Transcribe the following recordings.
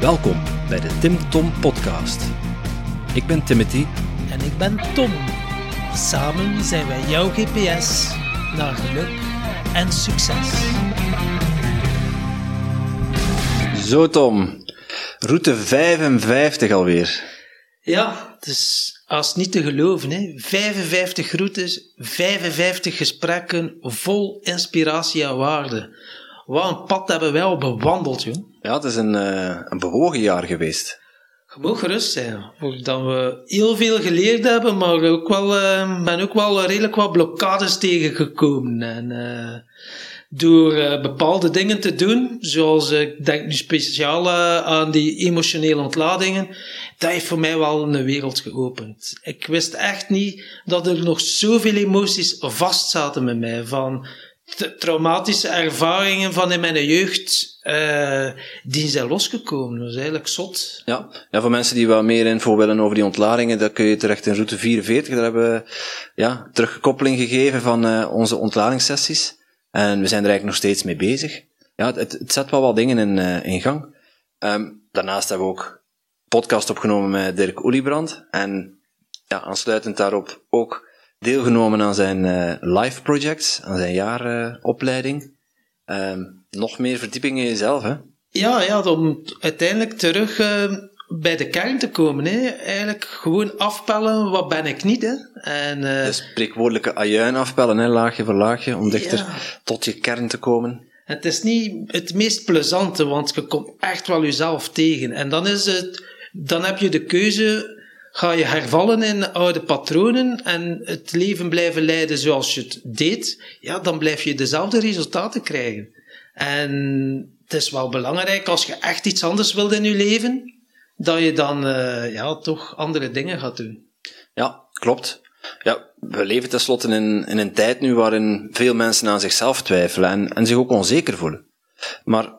Welkom bij de Tim Tom Podcast. Ik ben Timothy. En ik ben Tom. Samen zijn wij jouw GPS naar geluk en succes. Zo Tom, route 55 alweer. Ja, het is als niet te geloven. Hè. 55 routes, 55 gesprekken vol inspiratie en waarde. Wat een pad hebben wij al bewandeld, joh. Ja, het is een, uh, een bewogen jaar geweest. Je mag gerust zijn, dat we heel veel geleerd hebben, maar ook wel, ben ook wel redelijk wat blokkades tegengekomen. En uh, door bepaalde dingen te doen, zoals ik denk nu speciaal aan die emotionele ontladingen, dat heeft voor mij wel een wereld geopend. Ik wist echt niet dat er nog zoveel emoties vast zaten met mij, van traumatische ervaringen van in mijn jeugd, uh, die zijn losgekomen. Dat is eigenlijk zot. Ja. ja, voor mensen die wat meer info willen over die ontladingen, dan kun je terecht in route 44. Daar hebben we ja, terugkoppeling gegeven van uh, onze ontladingssessies. En we zijn er eigenlijk nog steeds mee bezig. Ja, het, het zet wel wat dingen in, uh, in gang. Um, daarnaast hebben we ook podcast opgenomen met Dirk Oeliebrand. En ja, aansluitend daarop ook deelgenomen aan zijn uh, live projects, aan zijn jaaropleiding. Uh, nog meer verdieping in jezelf, hè? Ja, ja, om uiteindelijk terug uh, bij de kern te komen. Hè. Eigenlijk gewoon afpellen, wat ben ik niet. Hè. En, uh, de spreekwoordelijke ajuin afpellen, hè, laagje voor laagje, om dichter ja. tot je kern te komen. Het is niet het meest plezante, want je komt echt wel jezelf tegen. En dan is het, dan heb je de keuze ga je hervallen in oude patronen en het leven blijven leiden zoals je het deed, ja, dan blijf je dezelfde resultaten krijgen. En het is wel belangrijk als je echt iets anders wilt in je leven, dat je dan uh, ja, toch andere dingen gaat doen. Ja, klopt. Ja, we leven tenslotte in, in een tijd nu waarin veel mensen aan zichzelf twijfelen en, en zich ook onzeker voelen. Maar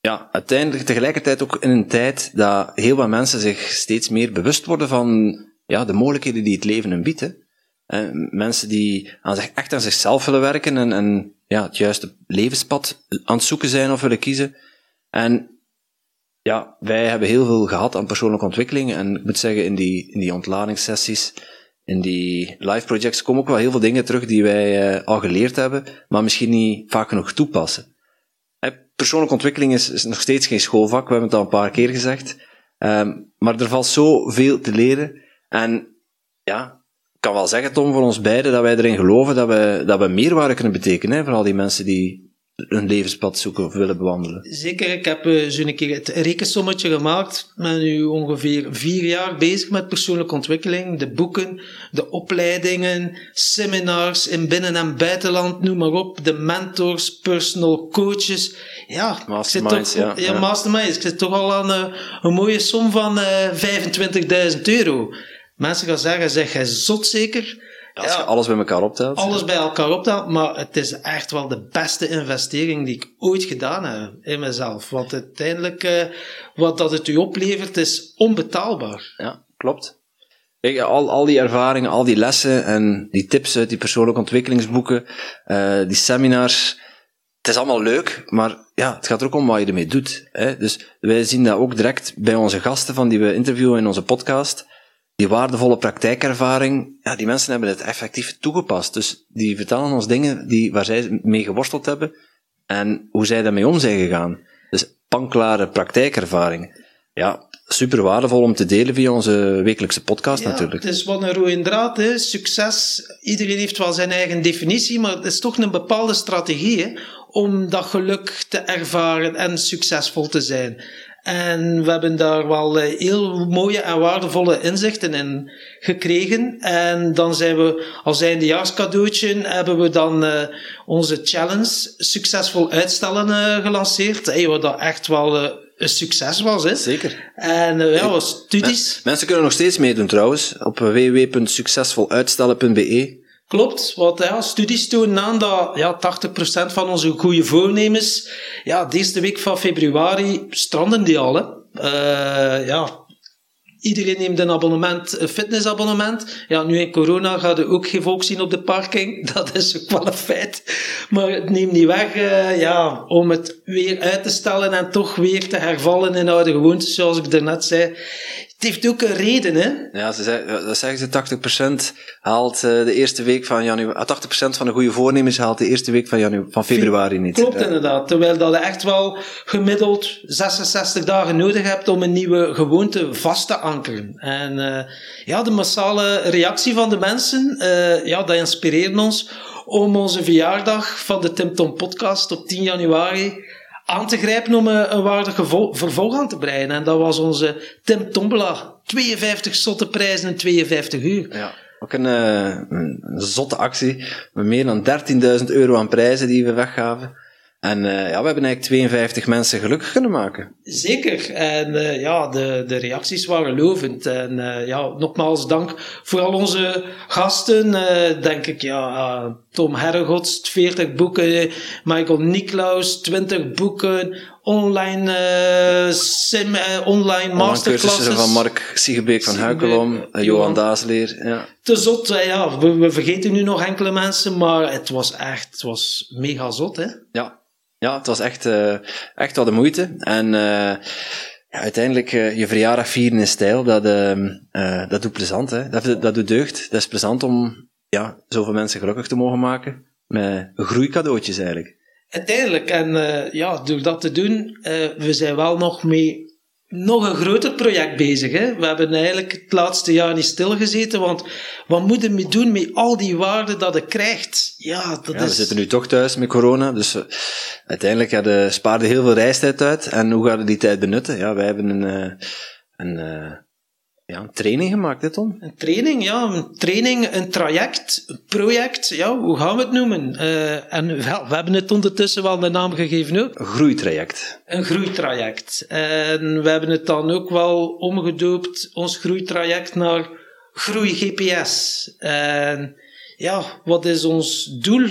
ja, uiteindelijk tegelijkertijd ook in een tijd dat heel wat mensen zich steeds meer bewust worden van ja, de mogelijkheden die het leven hen biedt. Hè. mensen die aan zich, echt aan zichzelf willen werken en, ja, het juiste levenspad aan het zoeken zijn of willen kiezen. En ja, wij hebben heel veel gehad aan persoonlijke ontwikkeling. En ik moet zeggen, in die, in die ontladingssessies, in die live projects, komen ook wel heel veel dingen terug die wij uh, al geleerd hebben, maar misschien niet vaak genoeg toepassen persoonlijke ontwikkeling is, nog steeds geen schoolvak, we hebben het al een paar keer gezegd. Um, maar er valt zoveel te leren. En ja, ik kan wel zeggen, Tom, voor ons beiden, dat wij erin geloven dat we, dat we meerwaarde kunnen betekenen hè, voor al die mensen die een levenspad zoeken of willen bewandelen. Zeker, ik heb uh, zo'n keer het rekensommetje gemaakt. Ik ben nu ongeveer vier jaar bezig met persoonlijke ontwikkeling. De boeken, de opleidingen, seminars in binnen- en buitenland, noem maar op. De mentors, personal coaches. Ja, masterminds, toch, ja, ja, ja. masterminds. Ik zit toch al aan uh, een mooie som van uh, 25.000 euro. Mensen gaan zeggen, zeg jij zot zeker? Als je alles bij elkaar optelt. Alles bij elkaar optelt, maar het is echt wel de beste investering die ik ooit gedaan heb in mezelf. Want uiteindelijk, uh, wat dat het u oplevert, is onbetaalbaar. Ja, klopt. Kijk, al, al die ervaringen, al die lessen en die tips uit die persoonlijke ontwikkelingsboeken, uh, die seminars, het is allemaal leuk, maar ja, het gaat er ook om wat je ermee doet. Hè? Dus wij zien dat ook direct bij onze gasten van die we interviewen in onze podcast die waardevolle praktijkervaring, ja, die mensen hebben het effectief toegepast. Dus die vertellen ons dingen die, waar zij mee geworsteld hebben en hoe zij daarmee om zijn gegaan. Dus panklare praktijkervaring. Ja, super waardevol om te delen via onze wekelijkse podcast ja, natuurlijk. Het is wat een rode draad, hè. succes. Iedereen heeft wel zijn eigen definitie, maar het is toch een bepaalde strategie hè, om dat geluk te ervaren en succesvol te zijn. En we hebben daar wel eh, heel mooie en waardevolle inzichten in gekregen. En dan zijn we als eindejaarscadeautje hebben we dan uh, onze challenge succesvol uitstellen uh, gelanceerd. Hey, wat dat echt wel uh, een succes was. Hè? Zeker. En ja, was studies. Mensen kunnen nog steeds meedoen trouwens op www.succesvoluitstellen.be. Klopt, want ja, studies tonen aan dat ja, 80% van onze goede voornemens, ja, deze week van februari stranden die al. Hè. Uh, ja, Iedereen neemt een abonnement, een fitnessabonnement. Ja, nu in corona gaat er ook geen volk zien op de parking. Dat is ook wel een feit. Maar het neemt niet weg, uh, ja, om het weer uit te stellen en toch weer te hervallen in oude gewoontes, zoals ik daarnet zei. Het heeft ook een reden, hè? Ja, ze zeggen, dat zeggen ze, 80% haalt uh, de eerste week van januari, 80% van de goede voornemens haalt de eerste week van, januari, van februari niet. Klopt inderdaad, terwijl dat je echt wel gemiddeld 66 dagen nodig hebt om een nieuwe gewoonte vast te En uh, ja, de massale reactie van de mensen, uh, ja, dat inspireert ons om onze verjaardag van de Tim Tom podcast op 10 januari aan te grijpen om een, waardig vervolg aan te breien. En dat was onze Tim Tombola. 52 zotte prijzen in 52 uur. Ja, ook een, een zotte actie. Met meer dan 13.000 euro aan prijzen die we weggaven. En uh, ja, we hebben eigenlijk 52 mensen gelukkig kunnen maken. Zeker. En uh, ja, de, de reacties waren lovend. En uh, ja, nogmaals dank voor al onze gasten. denk ik, ja, Tom Herregots, 40 boeken. Michael Niklaus, 20 boeken. Online, sim, online masterclasses. van Mark Siegebeek van Huikelom, Johan Daasleer. Ja. Te zot, ja. We, we, vergeten nu nog enkele mensen, maar het was echt, het was mega zot, hè? Ja, ja, het was echt, uh, echt wel de moeite. En uh, ja, uiteindelijk uh, je verjaardag vieren in stijl, dat, uh, dat doet plezant. Hè? Dat, dat doet deugd. Dat is plezant om ja, zoveel mensen gelukkig te mogen maken. Met groeicadeautjes eigenlijk. Uiteindelijk, en ja, door dat te doen, we zijn wel nog mee nog een groter project bezig. Hè? We hebben eigenlijk het laatste jaar niet stilgezeten, want wat moeten we doen met al die waarden dat je krijgt? Ja, dat ja, is... We zitten nu toch thuis met corona, dus uh, uiteindelijk ja, spaarde heel veel reistijd uit. En hoe gaan we die tijd benutten? Ja, wij hebben een, uh, een uh, ja, een training gemaakt, hè Tom? Een training, ja. Een training, een traject, een project, ja, hoe gaan we het noemen? Uh, en we hebben het ondertussen wel de naam gegeven ook. Een groeitraject. Een groeitraject. En we hebben het dan ook wel omgedoopt, ons groeitraject, naar Groei GPS. En ja, wat is ons doel?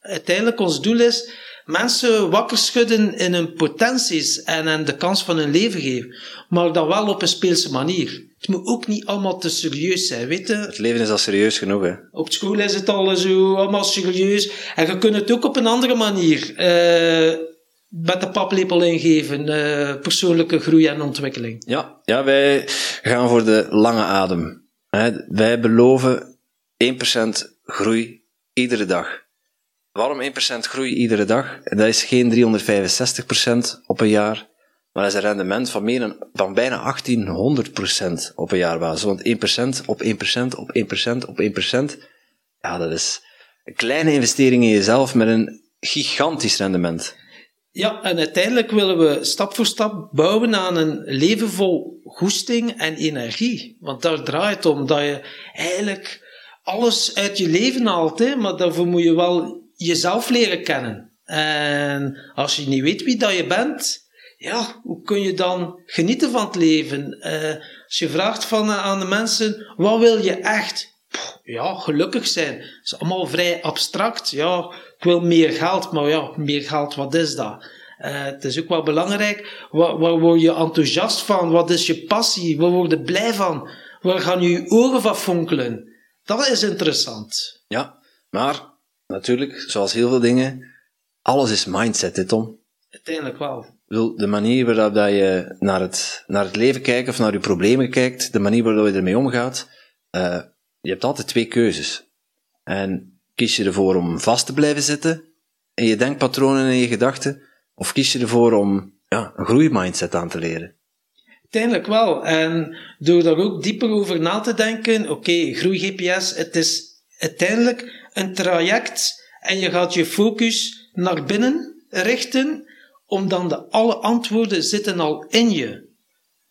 Uiteindelijk, ons doel is mensen wakker schudden in hun potenties en hen de kans van hun leven geven. Maar dan wel op een speelse manier. Het moet ook niet allemaal te serieus zijn, weet je? Het leven is al serieus genoeg, hè? Op school is het al zo allemaal serieus. En je kunt het ook op een andere manier uh, met de paplepel ingeven. Uh, persoonlijke groei en ontwikkeling. Ja, ja, wij gaan voor de lange adem. Hè? Wij beloven 1% groei iedere dag. Waarom 1% groei iedere dag? Dat is geen 365% op een jaar, maar dat is een rendement van, meer dan, bijna 1800% op een jaarbasis. Want 1% op 1% op 1% op 1%, ja, dat is een kleine investering in jezelf met een gigantisch rendement. Ja, en uiteindelijk willen we stap voor stap bouwen aan een leven vol goesting en energie. Want daar draait het om, dat je eigenlijk alles uit je leven haalt, hè, maar daarvoor moet je wel jezelf leren kennen. En als je niet weet wie dat je bent, ja, hoe kun je dan genieten van het leven? Uh, als je vraagt van, uh, aan de mensen, wat wil je echt? Pff, ja, gelukkig zijn. Dat is allemaal vrij abstract. Ja, ik wil meer geld, maar ja, meer geld, wat is dat? Uh, het is ook wel belangrijk, waar, waar word je enthousiast van? Wat is je passie? Waar word je blij van? Waar gaan je ogen van fonkelen? Dat is interessant. Ja, maar natuurlijk, zoals heel veel dingen, alles is mindset, hè Tom? Uiteindelijk wel. De manier waarop dat je naar het, naar het leven kijkt of naar je problemen kijkt, de manier waarop je ermee omgaat, uh, je hebt altijd twee keuzes. En kies je ervoor om vast te blijven zitten in je denkpatronen en je gedachten, of kies je ervoor om ja, een groeimindset aan te leren? Uiteindelijk wel. En door daar ook dieper over na te denken, oké, groei-GPS, het is uiteindelijk een traject en je gaat je focus naar binnen richten, omdat de alle antwoorden zitten al in je.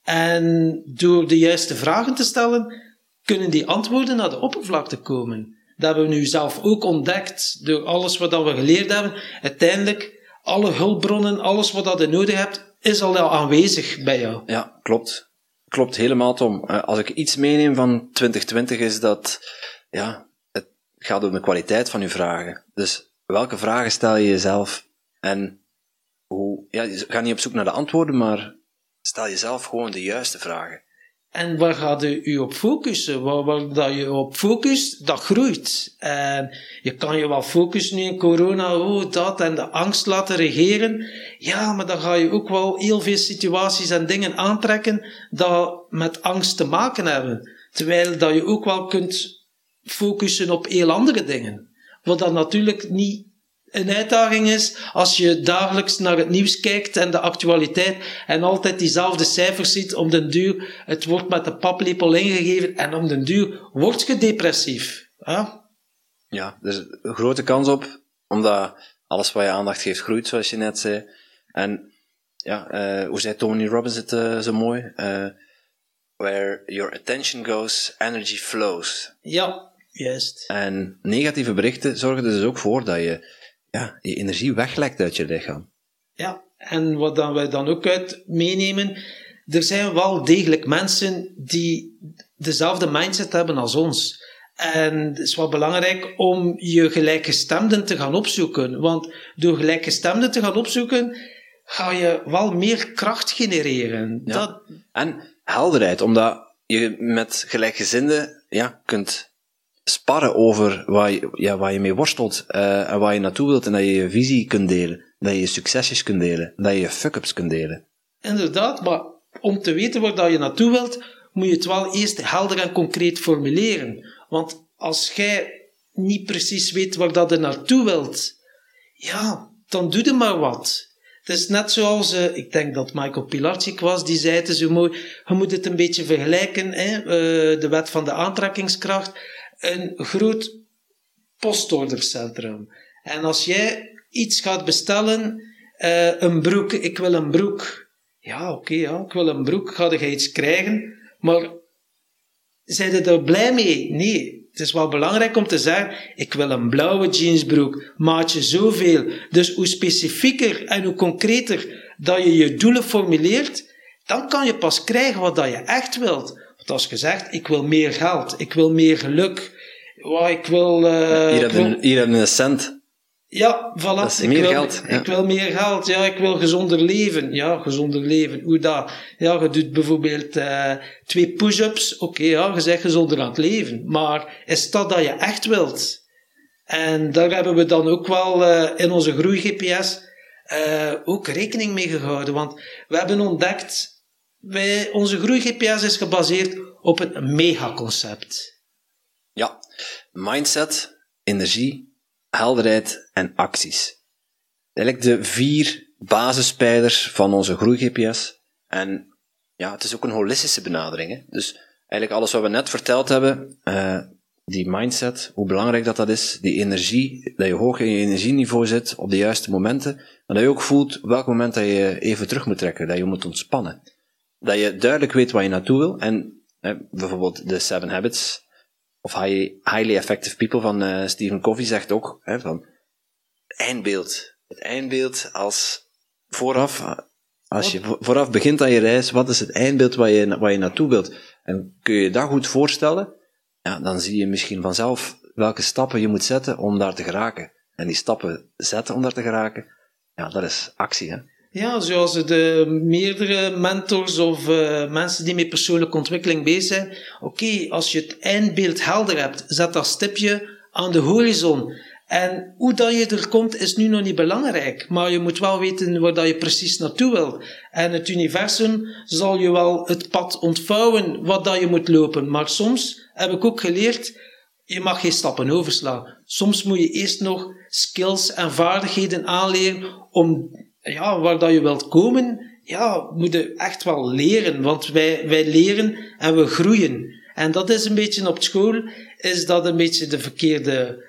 En door de juiste vragen te stellen, kunnen die antwoorden naar de oppervlakte komen. Dat hebben we nu zelf ook ontdekt door alles wat we geleerd hebben. Uiteindelijk, alle hulpbronnen, alles wat je nodig hebt, is al aanwezig bij jou. Ja, klopt. Klopt helemaal, Tom. Eh, als ik iets meeneem van 2020 is dat, ja, het gaat om de kwaliteit van je vragen. Dus welke vragen stel je jezelf? En hoe, ja, ga niet op zoek naar de antwoorden, maar stel jezelf gewoon de juiste vragen. En waar gaat u op focussen? Waar, dat je op focust, dat groeit. En je kan je wel focussen nu in corona, oh, dat, en de angst laten regeren. Ja, maar dan ga je ook wel heel veel situaties en dingen aantrekken dat met angst te maken hebben. Terwijl dat je ook wel kunt focussen op heel andere dingen. Wat dan natuurlijk niet een uitdaging is als je dagelijks naar het nieuws kijkt en de actualiteit en altijd diezelfde cijfers ziet. Om den duur, het wordt met de paplepel ingegeven en om den duur word je depressief. Ja, ja er is een grote kans op, omdat alles wat je aandacht geeft groeit, zoals je net zei. En ja, uh, hoe zei Tony Robbins het uh, zo mooi? Uh, where your attention goes, energy flows. Ja, juist. En negatieve berichten zorgen er dus ook voor dat je ja, je energie weglekt uit je lichaam. Ja, en wat dan wij dan ook uit meenemen, er zijn wel degelijk mensen die dezelfde mindset hebben als ons. En het is wel belangrijk om je gelijkgestemden te gaan opzoeken. Want door gelijkgestemden te gaan opzoeken, ga je wel meer kracht genereren. Ja. Dat... En helderheid, omdat je met gelijkgezinden ja, kunt sparren over waar je, ja, waar je mee worstelt uh, en waar je naartoe wilt en dat je je visie kunt delen, dat je je succesjes kunt delen, dat je je fuck-ups kunt delen. Inderdaad, maar om te weten waar dat je naartoe wilt, moet je het wel eerst helder en concreet formuleren. Want als jij niet precies weet waar dat je naartoe wilt, ja, dan doe er maar wat. Het is net zoals, uh, ik denk dat Michael Pilarczyk was, die zei het zo mooi, je moet het een beetje vergelijken, hè, uh, de wet van de aantrekkingskracht een groot postordercentrum. En als jij iets gaat bestellen, uh, een broek, ik wil een broek. Ja, oké, ja, ik wil een broek, ga je iets krijgen, maar zijn je er blij mee? Nee. Het is wel belangrijk om te zeggen, ik wil een blauwe jeansbroek, maatje zoveel. Dus hoe specifieker en hoe concreter dat je je doelen formuleert, dan kan je pas krijgen wat dat je echt wilt. Want als je zegt, ik wil meer geld, ik wil meer geluk, ik wil... Uh, hier, hebben, hier hebben een cent. Ja, voilà. Dat is ik meer wil, geld. Ja. Ik wil meer geld, ja, ik wil gezonder leven. Ja, gezonder leven, hoe dat? Ja, je doet bijvoorbeeld uh, twee push-ups, oké, okay, ja, je zegt gezonder aan het leven. Maar is dat dat je echt wilt? En daar hebben we dan ook wel uh, in onze groei-GPS uh, ook rekening mee gehouden. Want we hebben ontdekt wij, onze groei-GPS is gebaseerd op het megaconcept. Ja, mindset, energie, helderheid en acties. Eigenlijk de vier basispijlers van onze groei-GPS. En ja, het is ook een holistische benadering. Hè? Dus eigenlijk alles wat we net verteld hebben, uh, die mindset, hoe belangrijk dat dat is, die energie, dat je hoog in je energieniveau zit op de juiste momenten, maar dat je ook voelt welk moment dat je even terug moet trekken, dat je moet ontspannen dat je duidelijk weet waar je naartoe wil. En hè, bijvoorbeeld de Seven Habits of Highly Effective People van uh, Stephen Covey zegt ook hè, van eindbeeld. Het eindbeeld als vooraf, als je vooraf begint aan je reis, wat is het eindbeeld waar je, waar je naartoe wilt? En kun je dat goed voorstellen? Ja, dan zie je misschien vanzelf welke stappen je moet zetten om daar te geraken. En die stappen zetten om daar te geraken, ja, dat is actie, hè. Ja, zoals de meerdere mentors of uh, mensen die met persoonlijke ontwikkeling bezig zijn. Oké, als je het eindbeeld helder hebt, zet dat stipje aan de horizon. En hoe dat je er komt, is nu nog niet belangrijk. Maar je moet wel weten waar dat je precies naartoe wil. En het universum zal je wel het pad ontvouwen wat dat je moet lopen. Maar soms heb ik ook geleerd, je mag geen stappen overslaan. Soms moet je eerst nog skills en vaardigheden aanleren om ja, waar dat je wilt komen, ja, moet je echt wel leren. Want wij, wij leren en we groeien. En dat is een beetje op school, is dat een beetje de verkeerde,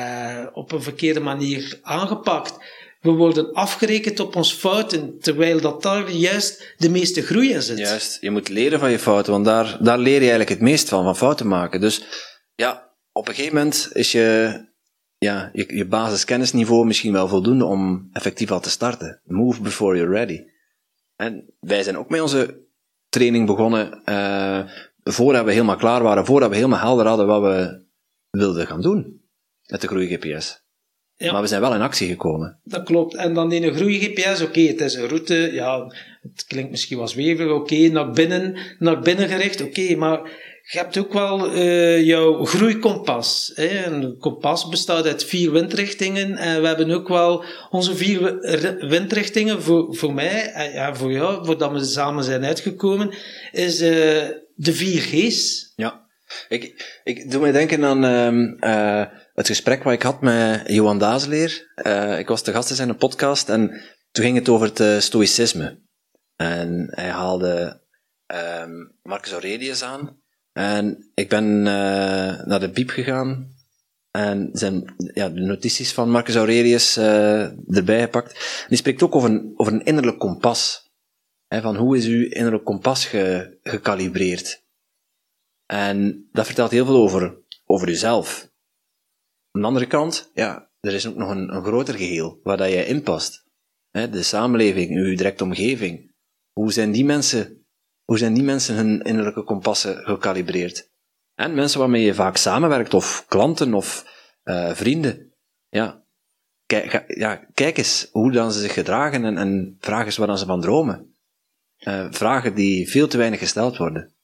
uh, op een verkeerde manier aangepakt. We worden afgerekend op ons fouten, terwijl dat daar juist de meeste groei in zit. Juist, je moet leren van je fouten, want daar, daar leer je eigenlijk het meest van, van fouten maken. Dus ja, op een gegeven moment is je, ja, je, je basiskennisniveau misschien wel voldoende om effectief al te starten. Move before you're ready. En wij zijn ook met onze training begonnen uh, voordat we helemaal klaar waren, voordat we helemaal helder hadden wat we wilden gaan doen met de Groei GPS. Ja. Maar we zijn wel in actie gekomen. Dat klopt. En dan in een groei-GPS, oké, het is een route, ja, het klinkt misschien wel zweverig, oké, naar binnen, naar binnen gericht, oké, maar je hebt ook wel eh, jouw groeikompas. Hè? Een kompas bestaat uit vier windrichtingen en we hebben ook wel onze vier wi- ri- windrichtingen voor, voor mij en ja, voor jou, voordat we samen zijn uitgekomen, is eh, de vier G's. Ja. Ik, ik doe me denken aan ehm, eh, het gesprek wat ik had met Johan Dazeleer. Eh, ik was te gast in zijn podcast en toen ging het over het stoïcisme. En hij haalde ehm, Marcus Aurelius aan. En ik ben eh, naar de biep gegaan en zijn, ja, de notities van Marcus Aurelius eh, erbij gepakt. Die spreekt ook over een, over een innerlijk kompas. Van hoe is uw innerlijk kompas ge, gekalibreerd? En dat vertelt heel veel over, over jezelf. Aan de andere kant, ja, er is ook nog een, een groter geheel waar dat jij in past. De samenleving, uw directe omgeving. Hoe zijn die mensen, hoe zijn die mensen hun innerlijke kompassen gekalibreerd? En mensen waarmee je vaak samenwerkt, of klanten, of eh, vrienden. Ja, kijk, ja, kijk eens hoe dan ze zich gedragen en, en vraag eens waar dan ze van dromen. Eh, vragen die veel te weinig gesteld worden.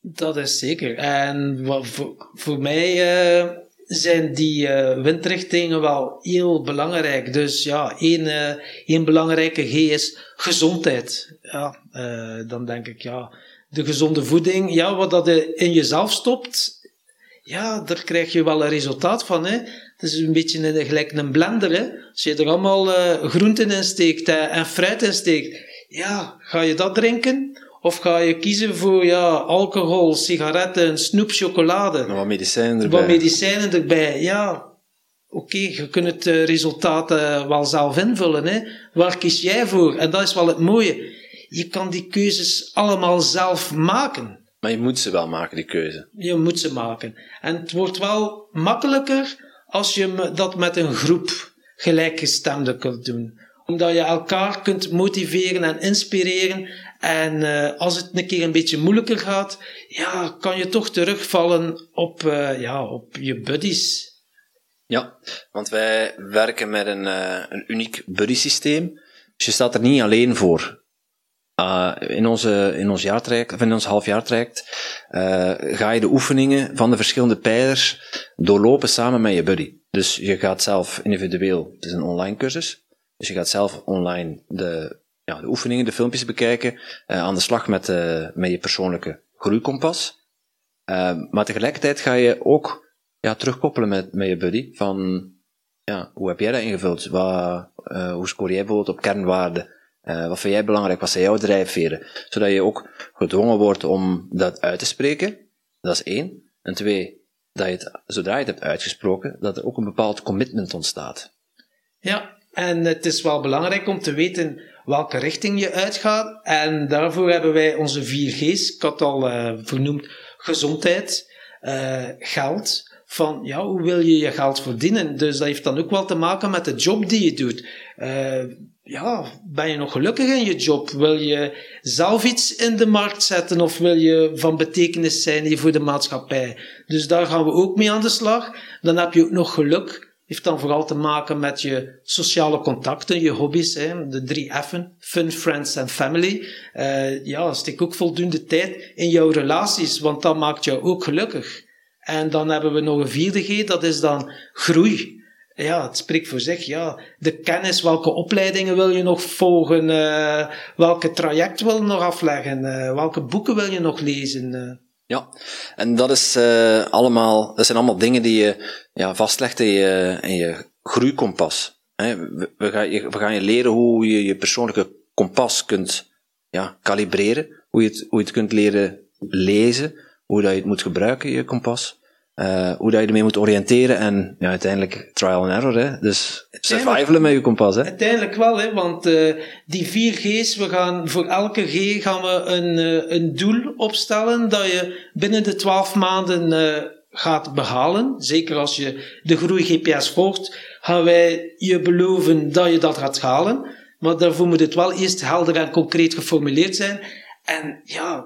Dat is zeker. En voor, voor mij eh, zijn die eh, windrichtingen wel heel belangrijk. Dus ja, één, eh, één belangrijke G is gezondheid. Ja, eh, dan denk ik, ja, de gezonde voeding, ja, wat dat in jezelf stopt, ja, daar krijg je wel een resultaat van. Hè. Het is een beetje een, gelijk een blender. Als je er allemaal groenten in steekt en fruit in steekt, ja, ga je dat drinken? Of ga je kiezen voor ja, alcohol, sigaretten, snoep, chocolade? Wat medicijnen erbij. Wat medicijnen erbij. Ja, oké, je kunt het eh, resultaat eh, wel zelf invullen. Hè. Waar kies jij voor? En dat is wel het mooie. Je kan die keuzes allemaal zelf maken. Maar je moet ze wel maken, die keuze. Je moet ze maken. En het wordt wel makkelijker als je dat met een groep gelijkgestemden kunt doen. Omdat je elkaar kunt motiveren en inspireren. En eh, als het een keer een beetje moeilijker gaat, ja, kan je toch terugvallen op, eh, ja, op je buddies. Ja, want wij werken met een, eh, een uniek buddy systeem. Dus je staat er niet alleen voor. In, onze, in ons jaartraject, of in ons halfjaartraject, ga je de oefeningen van de verschillende pijlers doorlopen samen met je buddy. Dus je gaat zelf individueel, het is een online cursus, dus je gaat zelf online de, ja, de oefeningen, de filmpjes bekijken, uh, aan de slag met, uh, met je persoonlijke groeikompas. Uh, maar tegelijkertijd ga je ook ja, terugkoppelen met, met je buddy, van ja, hoe heb jij dat ingevuld? Wat, uh, hoe scoor jij bijvoorbeeld op kernwaarden? Wat vind jij belangrijk? Wat zijn jouw drijfveren? Zodat je ook gedwongen wordt om dat uit te spreken. Dat is één. En twee, dat je het, zodra je het hebt uitgesproken, dat er ook een bepaald commitment ontstaat. Ja, en het is wel belangrijk om te weten welke richting je uitgaat. En daarvoor hebben wij onze vier G's, ik had al uh, vernoemd, gezondheid, uh, geld, van ja, hoe wil je je geld verdienen? Dus dat heeft dan ook wel te maken met de job die je doet. Uh, ja, ben je nog gelukkig in je job? Wil je zelf iets in de markt zetten of wil je van betekenis zijn hier voor de maatschappij? Dus daar gaan we ook mee aan de slag. Dan heb je ook nog geluk. Heeft dan vooral te maken met je sociale contacten, je hobby's, hè, de drie F'en, fun, friends en family. Uh, ja, steek ook voldoende tijd in jouw relaties, want dat maakt jou ook gelukkig. En dan hebben we nog een vierde G, dat is dan groei. Ja, het spreekt voor zich. Ja, de kennis, welke opleidingen wil je nog volgen? Uh, welke traject wil je nog afleggen? Uh, welke boeken wil je nog lezen? Ja, en dat, is, uh, allemaal, dat zijn allemaal dingen die je ja, vastlegt in je, in groeikompas. Hè, we, we, gaan je, we gaan je leren hoe je je persoonlijke kompas kunt ja, kalibreren, hoe je, het, hoe je het kunt leren lezen, hoe dat je het moet gebruiken, je kompas. Uh, hoe dat je ermee moet oriënteren en ja, uiteindelijk trial and error. Hè? Dus survivalen met je kompas. Hè? Uiteindelijk wel, hè? want uh, die vier G's, we gaan voor elke G gaan we een, uh, een doel opstellen dat je binnen de twaalf maanden gaat behalen. Zeker als je de groei GPS volgt, gaan wij je beloven dat je dat gaat halen. Maar daarvoor moet het wel eerst helder en concreet geformuleerd zijn. En ja,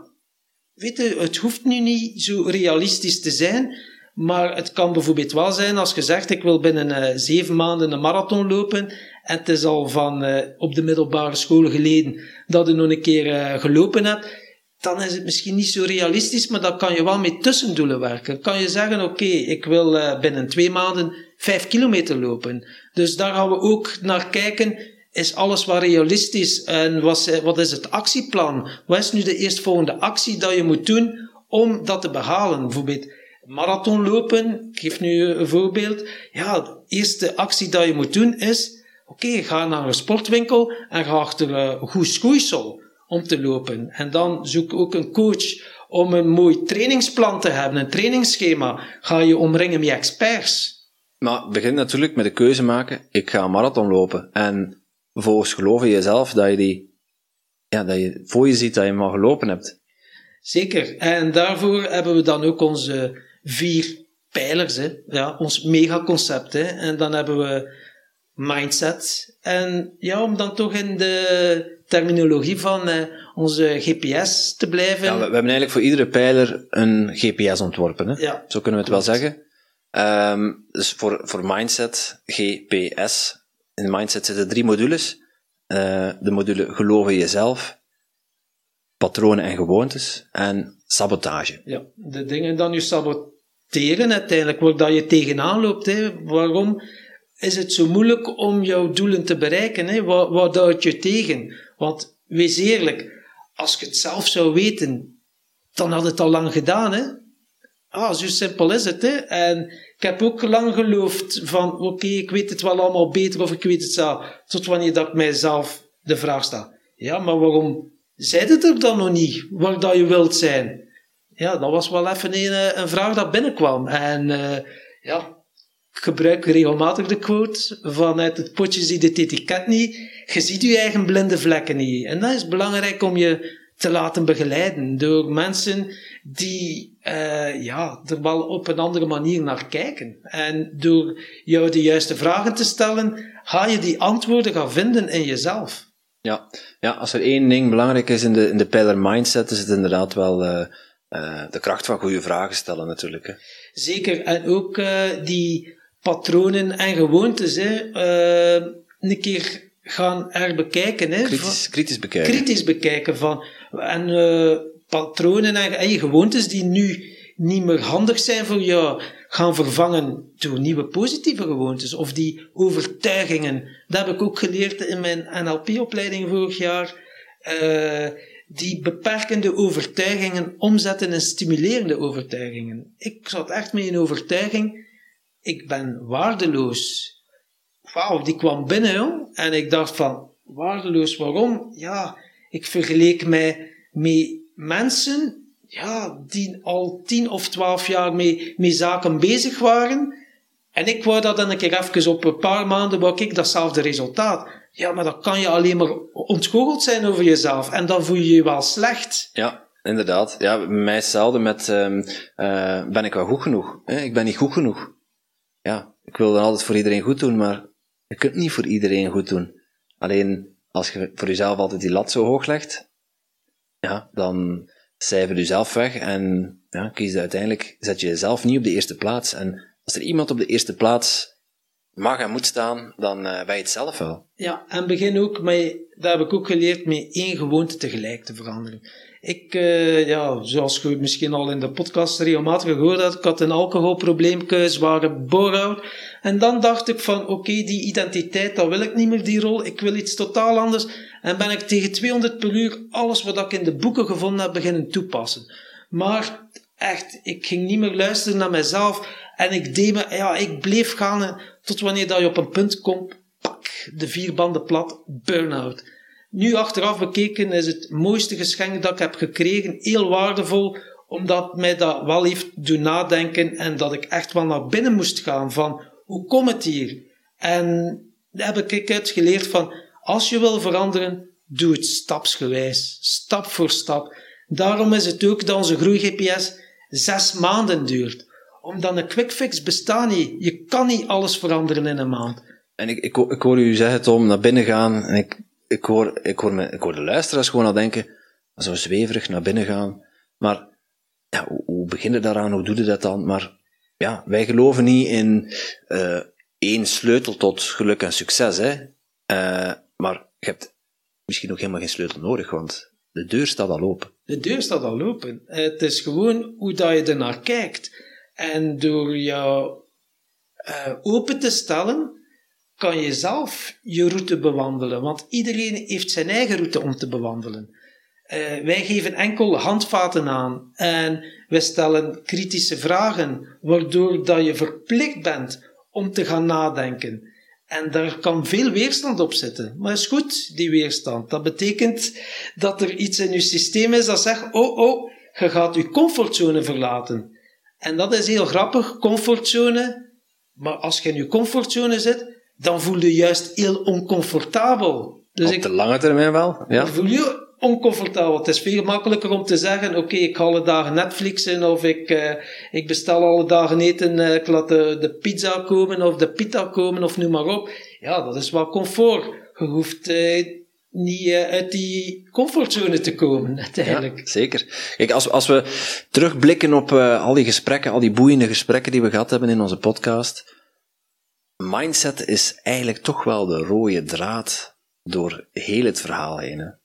weet je, het hoeft nu niet zo realistisch te zijn. Maar het kan bijvoorbeeld wel zijn als je zegt: Ik wil binnen uh, zeven maanden een marathon lopen. En het is al van uh, op de middelbare school geleden dat je nog een keer uh, gelopen hebt. Dan is het misschien niet zo realistisch, maar dan kan je wel met tussendoelen werken. Kan je zeggen: Oké, ik wil binnen twee maanden vijf kilometer lopen. Dus daar gaan we ook naar kijken. Is alles wat realistisch en wat, wat is het actieplan? Wat is nu de eerstvolgende actie dat je moet doen om dat te behalen? Bijvoorbeeld marathon lopen, ik geef nu een voorbeeld. Ja, de eerste actie dat je moet doen is, oké, okay, ga naar een sportwinkel en ga achter een goed schoeisel om te lopen. En dan zoek ook een coach om een mooi trainingsplan te hebben, een trainingsschema. Ga je omringen met experts. Maar begin natuurlijk met de keuze maken, ik ga een marathon lopen. En vervolgens geloven jezelf dat je die, ja, dat je voor je ziet dat je hem al gelopen hebt. Zeker. En daarvoor hebben we dan ook onze vier pijlers, hè. Ja, ons megaconcept. Hè. En dan hebben we mindset. En ja, om dan toch in de terminologie van eh, onze GPS te blijven. Ja, we, we, hebben eigenlijk voor iedere pijler een GPS ontworpen. Hè? Ja, Zo kunnen we het wel zeggen. Um, dus voor, voor mindset, GPS. In mindset zitten drie modules. Uh, de module geloven jezelf, patronen en gewoontes en sabotage. Ja, de dingen dan je saboteren uiteindelijk, waar dat je tegenaan loopt. Hè. Waarom is het zo moeilijk om jouw doelen te bereiken? Hè? Wat, wat je tegen? Want wees eerlijk, als je het zelf zou weten, dan had het al lang gedaan. Hè? Ah, zo simpel is het. Hè? En ik heb ook lang geloofd van, oké, ik weet het wel allemaal beter of ik weet het zelf. Tot wanneer dat ik mijzelf de vraag stel. Ja, maar waarom zei het er dan nog niet, waar dat je wilt zijn? Ja, dat was wel even een, eh, een vraag dat binnenkwam. En uh, ja, ik gebruik regelmatig de quote vanuit het potje zie het etiket niet. Je ziet je eigen blinde vlekken niet. En dat is belangrijk om je te laten begeleiden door mensen die uh, ja, er wel op een andere manier naar kijken. En door jou de juiste vragen te stellen, ga je die antwoorden gaan vinden in jezelf. Ja, ja als er één ding belangrijk is in de, in de pijler mindset, is het inderdaad wel uh, uh, de kracht van goede vragen stellen natuurlijk. Hè. Zeker, en ook uh, die patronen en gewoontes, hè, een keer gaan herbekijken. Hè, kritisch, van, kritisch bekijken. Kritisch bekijken van, en patronen en, en gewoontes die nu niet meer handig zijn voor jou, gaan vervangen door nieuwe positieve gewoontes of die overtuigingen. Dat heb ik ook geleerd in mijn NLP-opleiding vorig jaar. Uh, die beperkende overtuigingen omzetten in stimulerende overtuigingen. Ik zat echt met een overtuiging, ik ben waardeloos. Wauw, die kwam binnen. En ik dacht van, waardeloos, waarom? Ja, ik vergeleek mij met mensen ja, die al tien of twaalf jaar mee, mee zaken bezig waren. En ik wou dat dan een keer even op een paar maanden, wou ik datzelfde resultaat. Ja, maar dan kan je alleen maar ontgoocheld zijn over jezelf. En dan voel je je wel slecht. Ja, inderdaad. Ja, mij hetzelfde met, um, uh, ben ik wel goed genoeg? Ik ben niet goed genoeg. Ja, ik wil dan altijd voor iedereen goed doen, maar je kunt niet voor iedereen goed doen. Alleen, als je voor jezelf altijd die lat zo hoog legt, ja, dan cijfer jezelf weg en ja, kies uiteindelijk, zet je jezelf niet op de eerste plaats. En als er iemand op de eerste plaats mag en moet staan, dan uh, ben je het zelf wel. Ja, en begin ook met, dat heb ik ook geleerd, met één gewoonte tegelijk te veranderen. Ik, uh, ja, zoals je misschien al in de podcast regelmatig gehoord had, ik had een alcoholprobleem, zware bore En dan dacht ik van, oké, die identiteit, dat wil ik niet meer, die rol, ik wil iets totaal anders. En ben ik tegen 200 per uur alles wat ik in de boeken gevonden heb beginnen toepassen. Maar echt, ik ging niet meer luisteren naar mezelf. En ik deed me, ja, ik bleef gaan tot wanneer dat je op een punt komt, pak, de vier banden plat, burn-out. Nu achteraf bekeken is het mooiste geschenk dat ik heb gekregen, heel waardevol, omdat mij dat wel heeft doen nadenken en dat ik echt wel naar binnen moest gaan van, hoe komt het hier? En daar heb ik uitgeleerd van, als je wil veranderen, doe het stapsgewijs, stap voor stap. Daarom is het ook dat onze groei-GPS zes maanden duurt. Omdat een quick fix bestaat niet. Je kan niet alles veranderen in een maand. En ik, ik, ik hoor u zeggen, Tom, naar binnen gaan. En ik, ik, hoor, ik, hoor me, ik hoor de luisteraars gewoon aan denken, zo zweverig naar binnen gaan. Maar ja, hoe, hoe begin je daaraan? Hoe doe je dat dan? Maar ja, wij geloven niet in uh, één sleutel tot geluk en succes, hè. Uh, maar je hebt misschien ook helemaal geen sleutel nodig, want de deur staat al open. De deur staat al open. Het is gewoon hoe dat je ernaar kijkt. En door jou uh, open te stellen, kan je zelf je route bewandelen. Want iedereen heeft zijn eigen route om te bewandelen. Uh, wij geven enkel handvaten aan en we stellen kritische vragen, waardoor dat je verplicht bent om te gaan nadenken. En daar kan veel weerstand op zitten. Maar is goed, die weerstand. Dat betekent dat er iets in je systeem is dat zegt, oh, oh, je gaat je comfortzone verlaten. En dat is heel grappig, comfortzone. Maar als je in je comfortzone zit, dan voel je juist heel oncomfortabel. Dus Op ik, de lange termijn wel, ja. voel je oncomfortabel. Het is veel makkelijker om te zeggen, oké, ik ga alle dagen Netflixen, of ik, uh, ik bestel alle dagen eten, uh, ik laat de, de, pizza komen, of de pita komen, of noem maar op. Ja, dat is wel comfort. Je hoeft uh, niet uit die comfortzone te komen, uiteindelijk. Ja, zeker. Kijk, als, als we terugblikken op al die gesprekken, al die boeiende gesprekken die we gehad hebben in onze podcast, mindset is eigenlijk toch wel de rode draad door heel het verhaal heen.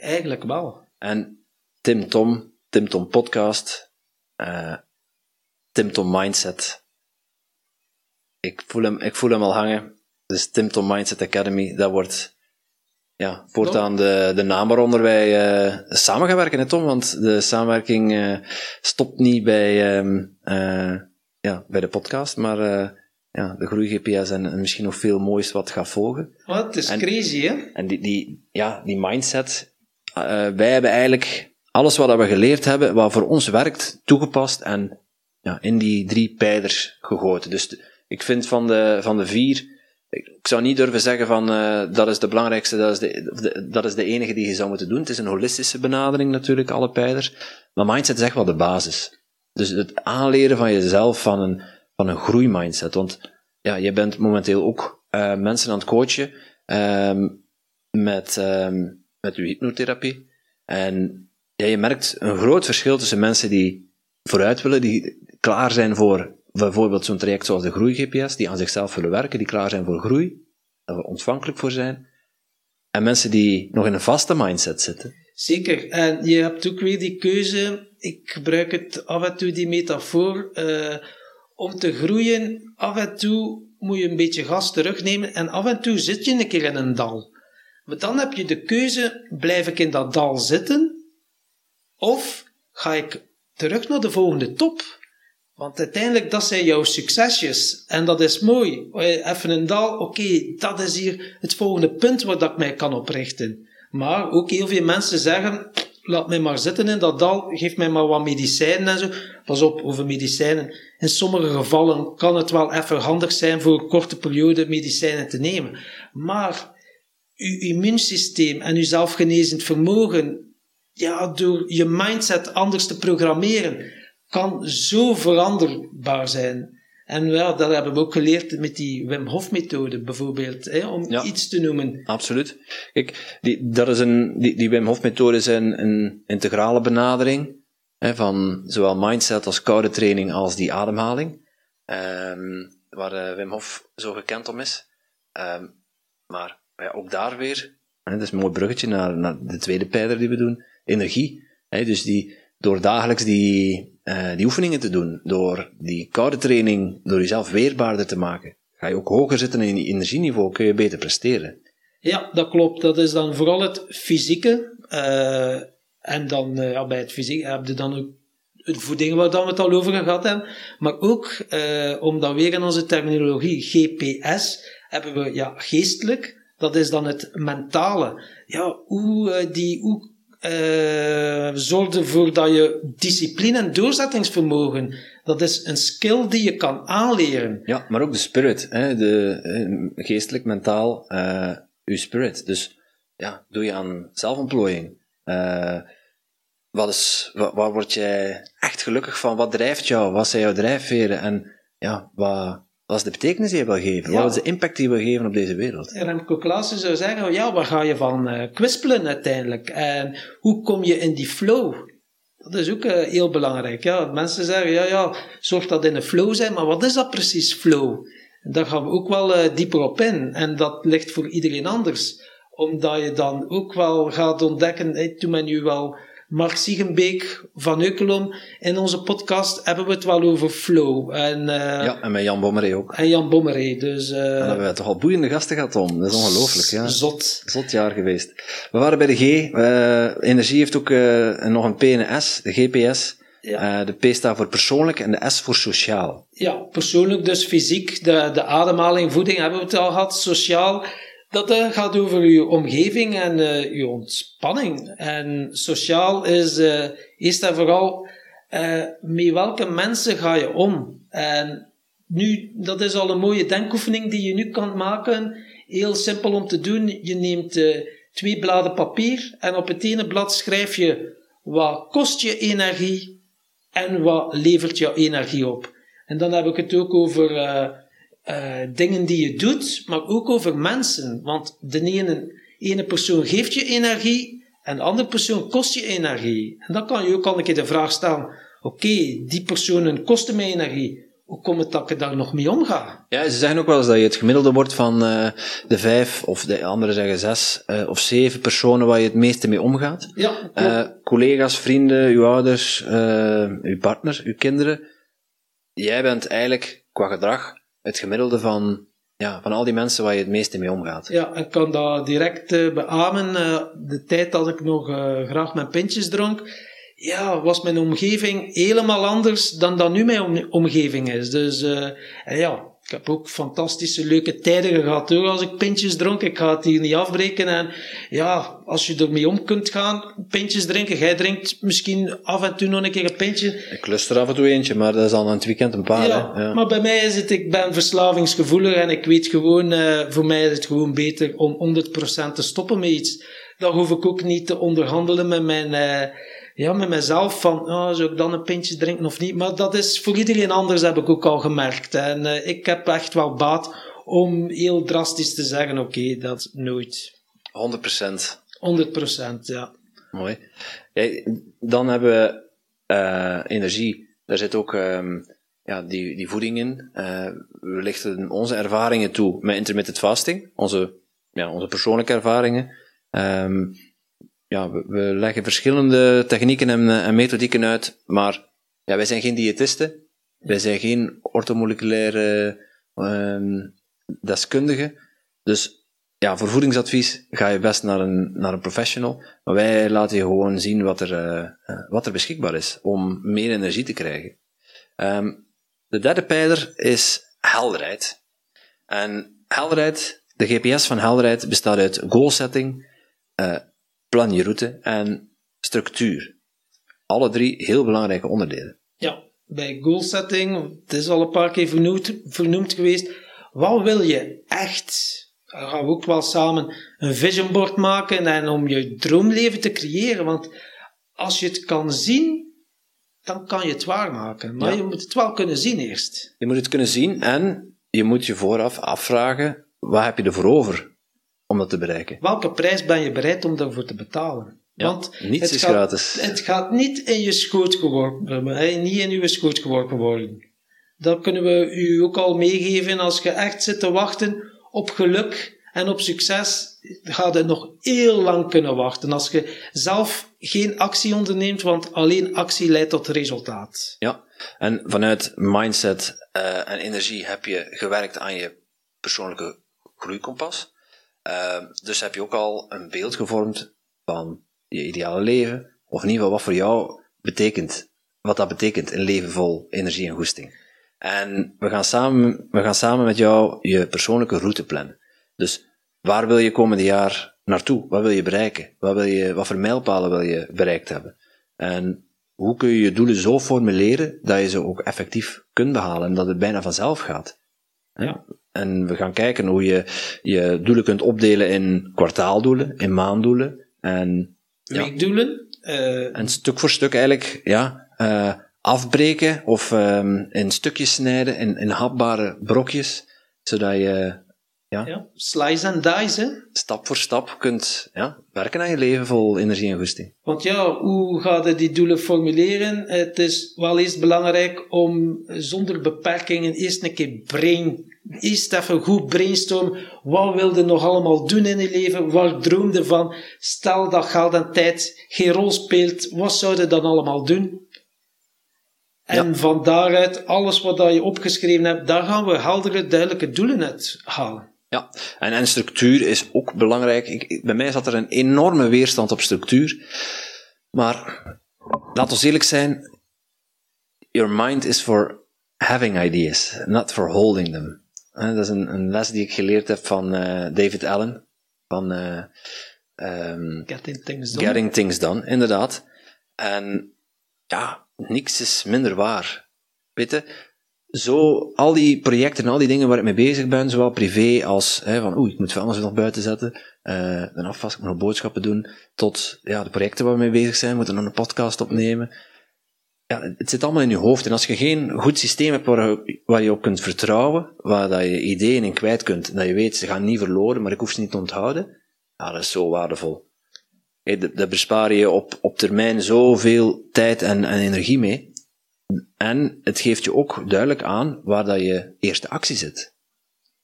Eigenlijk wel. En Tim Tom, Tim Tom Podcast, uh, Tim Tom Mindset. Ik voel, hem, ik voel hem al hangen. Dus Tim Tom Mindset Academy, dat wordt ja, voortaan de, de naam waaronder wij uh, samen gaan werken, hè Tom? Want de samenwerking uh, stopt niet bij, um, ja, bij de podcast, maar ja, de groei-GPS en, en, misschien nog veel moois wat gaat volgen. Wat, het is crazy, hè? En die, die, ja, die mindset, uh, wij hebben eigenlijk alles wat we geleerd hebben, wat voor ons werkt, toegepast en ja, in die drie pijlers gegoten. Dus ik vind van de, van de vier, ik zou niet durven zeggen van uh, dat is de belangrijkste, dat is de, dat is de enige die je zou moeten doen. Het is een holistische benadering natuurlijk, alle pijlers. Maar mindset is echt wel de basis. Dus het aanleren van jezelf van een, van een groeimindset. Want ja, je bent momenteel ook uh, mensen aan het coachen um, met, um, met uw hypnotherapie. En ja, je merkt een groot verschil tussen mensen die vooruit willen, die klaar zijn voor bijvoorbeeld zo'n traject zoals de Groei-GPS, die aan zichzelf willen werken, die klaar zijn voor groei, daar ontvankelijk voor zijn. En mensen die nog in een vaste mindset zitten. Zeker. En je hebt ook weer die keuze, ik gebruik het af en toe, die metafoor, uh, om te groeien, af en toe moet je een beetje gas terugnemen en af en toe zit je een keer in een dal. Maar dan heb je de keuze, blijf ik in dat dal zitten of ga ik terug naar de volgende top? Want uiteindelijk, dat zijn jouw succesjes. En dat is mooi. Even een dal, oké, dat is hier het volgende punt waar dat ik mij kan oprichten. Maar ook heel veel mensen zeggen, laat mij maar zitten in dat dal, geef mij maar wat medicijnen en zo. Pas op, over medicijnen. In sommige gevallen kan het wel even handig zijn voor een korte periode medicijnen te nemen. Maar uw immuunsysteem en uw zelfgenezend vermogen, ja, door je mindset anders te programmeren, kan zo veranderbaar zijn. En ja, dat hebben we ook geleerd met die Wim Hof methode bijvoorbeeld, hè, om iets te noemen. Absoluut. Kijk, die, dat is een, die, die Wim Hof methode is een, een integrale benadering hè, van zowel mindset als koude training als die ademhaling, um, waar uh, Wim Hof zo gekend om is. Um, maar ja, ook daar weer, hè, dat is een mooi bruggetje naar, naar de tweede pijler die we doen, energie. Hè, dus die, door dagelijks die, uh, die oefeningen te doen, door die koude training, door jezelf weerbaarder te maken, ga je ook hoger zitten in je energieniveau, kun je beter presteren. Ja, dat klopt. Dat is dan vooral het fysieke. Uh, en dan uh, ja, bij het fysiek heb je dan ook de voeding waar dan we het al over gehad hebben. Maar ook, uh, omdat weer in onze terminologie GPS, hebben we ja, geestelijk, dat is dan het mentale. Ja, hoe uh, die, hoe uh, ervoor dat je discipline en doorzettingsvermogen, dat is een skill die je kan aanleren. Ja, maar ook de spirit, hè, de, geestelijk, mentaal, uh, je spirit. Dus ja, doe je aan zelfontplooiing. Wat is, waar, waar word jij echt gelukkig van? Wat drijft jou? Wat zijn jouw drijfveren? En ja, wat, wat is de betekenis die je wil geven? Wat is de impact die je wil geven op deze wereld? Remco Klaassen zou zeggen, ja, waar ga je van uh, kwispelen uiteindelijk? En hoe kom je in die flow? Dat is ook eh, heel belangrijk. Ja. Mensen zeggen, ja, ja, zorg dat in een flow zijn, maar wat is dat precies flow? En daar gaan we ook wel uh, dieper op in. En dat ligt voor iedereen anders. Omdat je dan ook wel gaat ontdekken, hey, toen men nu wel Mark Siegenbeek van Eukelom. In onze podcast hebben we het wel over flow. En, uh, ja, en met Jan Bommeré ook. En Jan Bommeré, dus... Uh, en dan hebben we toch al boeiende gasten gehad, om. Dat is ongelooflijk, ja. Zot. Zot jaar geweest. We waren bij de G. Uh, energie heeft ook nog een P en een S, de GPS. Ja. de P staat voor persoonlijk en de S voor sociaal. Ja, persoonlijk dus fysiek. De, de ademhaling, voeding hebben we het al gehad. Sociaal dat uh, gaat over je omgeving en uh, je ontspanning. En sociaal is uh, eerst en vooral met welke mensen ga je om. En nu, dat is al een mooie denkoefening die je nu kan maken. Heel simpel om te doen. Je neemt twee bladen papier en op het ene blad schrijf je wat kost je energie en wat levert je energie op. En dan heb ik het ook over uh, dingen die je doet, maar ook over mensen. Want de ene, ene persoon geeft je energie en de andere persoon kost je energie. En dan kan je ook al een keer de vraag stellen: oké, die personen kosten mij energie. Hoe komt het dat ik daar nog mee omga? Ja, ze zeggen ook wel eens dat je het gemiddelde wordt van uh, de vijf, of de anderen zeggen zes uh, of zeven personen waar je het meeste mee omgaat. Ja, collega's, vrienden, uw ouders, uw partner, uw kinderen. Jij bent eigenlijk qua gedrag het gemiddelde van, ja, van al die mensen waar je het meeste mee omgaat. Ja, ik kan dat direct uh, beamen. Uh, de tijd dat ik nog uh, graag mijn pintjes dronk, ja, was mijn omgeving helemaal anders dan dat nu mijn omgeving is. Dus ja, ik heb ook fantastische leuke tijden gehad hoor, als ik pintjes dronk. Ik ga het hier niet afbreken. En ja, als je ermee om kunt gaan, pintjes drinken. Jij drinkt misschien af en toe nog een keer een pintje. Ik lust er af en toe eentje, maar dat is al een het weekend een paar. Ja, ja, maar bij mij is het, ik ben verslavingsgevoelig en ik weet gewoon, uh, voor mij is het gewoon beter om 100% te stoppen met iets. Dan hoef ik ook niet te onderhandelen met mijn... Uh, ja, met mezelf van, oh, zou ik dan een pintje drinken of niet? Maar dat is voor iedereen anders, heb ik ook al gemerkt. En uh, ik heb echt wel baat om heel drastisch te zeggen, oké, okay, dat nooit. 100 procent. 100 procent, ja. Mooi. Dan hebben we uh, energie. Daar zit ook um, ja, die, die voeding in. Uh, we lichten onze ervaringen toe met intermittent fasting. Onze, ja, onze persoonlijke ervaringen. Um, ja, we, leggen verschillende technieken en, en, methodieken uit, maar ja, wij zijn geen diëtisten. Wij zijn geen ortomoleculaire um, deskundigen. Dus ja, voor voedingsadvies ga je best naar een, naar een professional. Maar wij laten je gewoon zien wat er, uh, wat er beschikbaar is om meer energie te krijgen. Um, de derde pijler is helderheid. En helderheid, de GPS van helderheid bestaat uit goal setting, uh, plan je route en structuur. Alle drie heel belangrijke onderdelen. Ja, bij goal setting, het is al een paar keer vernoemd, vernoemd geweest. Wat wil je echt? Dan gaan we ook wel samen een vision board maken en om je droomleven te creëren. Want als je het kan zien, dan kan je het waarmaken. Maar ja. je moet het wel kunnen zien eerst. Je moet het kunnen zien en je moet je vooraf afvragen, wat heb je ervoor over? Om dat te bereiken. Welke prijs ben je bereid om daarvoor te betalen? Ja, Want niets is gaat, gratis. Het gaat niet in je schoot geworpen, niet in uw schoot geworpen worden. Dat kunnen we u ook al meegeven als je echt zit te wachten op geluk en op succes. Gaat het nog heel lang kunnen wachten als je zelf geen actie onderneemt, want alleen actie leidt tot resultaat. Ja, en vanuit mindset uh, en energie heb je gewerkt aan je persoonlijke groeikompas. Uh, dus heb je ook al een beeld gevormd van je ideale leven, of in ieder geval wat voor jou betekent, wat dat betekent, een leven vol energie en goesting. En we gaan samen, we gaan samen met jou je persoonlijke route plannen. Dus waar wil je komende jaar naartoe? Wat wil je bereiken? Wat, wil je, wat voor mijlpalen wil je bereikt hebben? En hoe kun je je doelen zo formuleren dat je ze ook effectief kunt behalen en dat het bijna vanzelf gaat? Ja. En we gaan kijken hoe je je doelen kunt opdelen in kwartaaldoelen, in maanddoelen en ja, weekdoelen. Uh, en stuk voor stuk eigenlijk ja, uh, afbreken of um, in stukjes snijden, in, in hapbare brokjes, zodat je ja, Ja, slice and dice, hè. stap voor stap kunt ja, werken aan je leven vol energie en goesting. Want ja, hoe ga je die doelen formuleren? Het is wel eerst belangrijk om zonder beperkingen eerst een keer brain, eerst even goed brainstormen. Wat wil je nog allemaal doen in je leven? Waar droom je van? Stel dat geld en tijd geen rol speelt, wat zou je dan allemaal doen? En Ja. van daaruit, alles wat dat je opgeschreven hebt, daar gaan we heldere, duidelijke doelen uit halen. Ja, en, en structuur is ook belangrijk. Ik- bij mij zat er een enorme weerstand op structuur. Maar laat ons eerlijk zijn: your mind is for having ideas, not for holding them. Dat is een, een les die ik geleerd heb van eh, David Allen. Van eh, ehm, Getting things done. Getting Things Done, inderdaad. En ja, niks is minder waar. Weet je, zo al die projecten en al die dingen waar ik mee bezig ben, zowel privé als hè, van oeh, ik moet vuilnis nog buiten zetten, eh de afwas, ik moet nog boodschappen doen, tot ja, de projecten waar we mee bezig zijn, we moeten nog een podcast opnemen. Ja, het zit allemaal in je hoofd. En als je geen goed systeem hebt waar je, waar je op kunt vertrouwen, waar dat je ideeën in kwijt kunt, dat je weet, ze gaan niet verloren, maar ik hoef ze niet te onthouden, ja, dat is zo waardevol. Hey, da- daar bespaar je op, op termijn zoveel tijd en, en energie mee. En het geeft je ook duidelijk aan waar dat je eerste actie zit.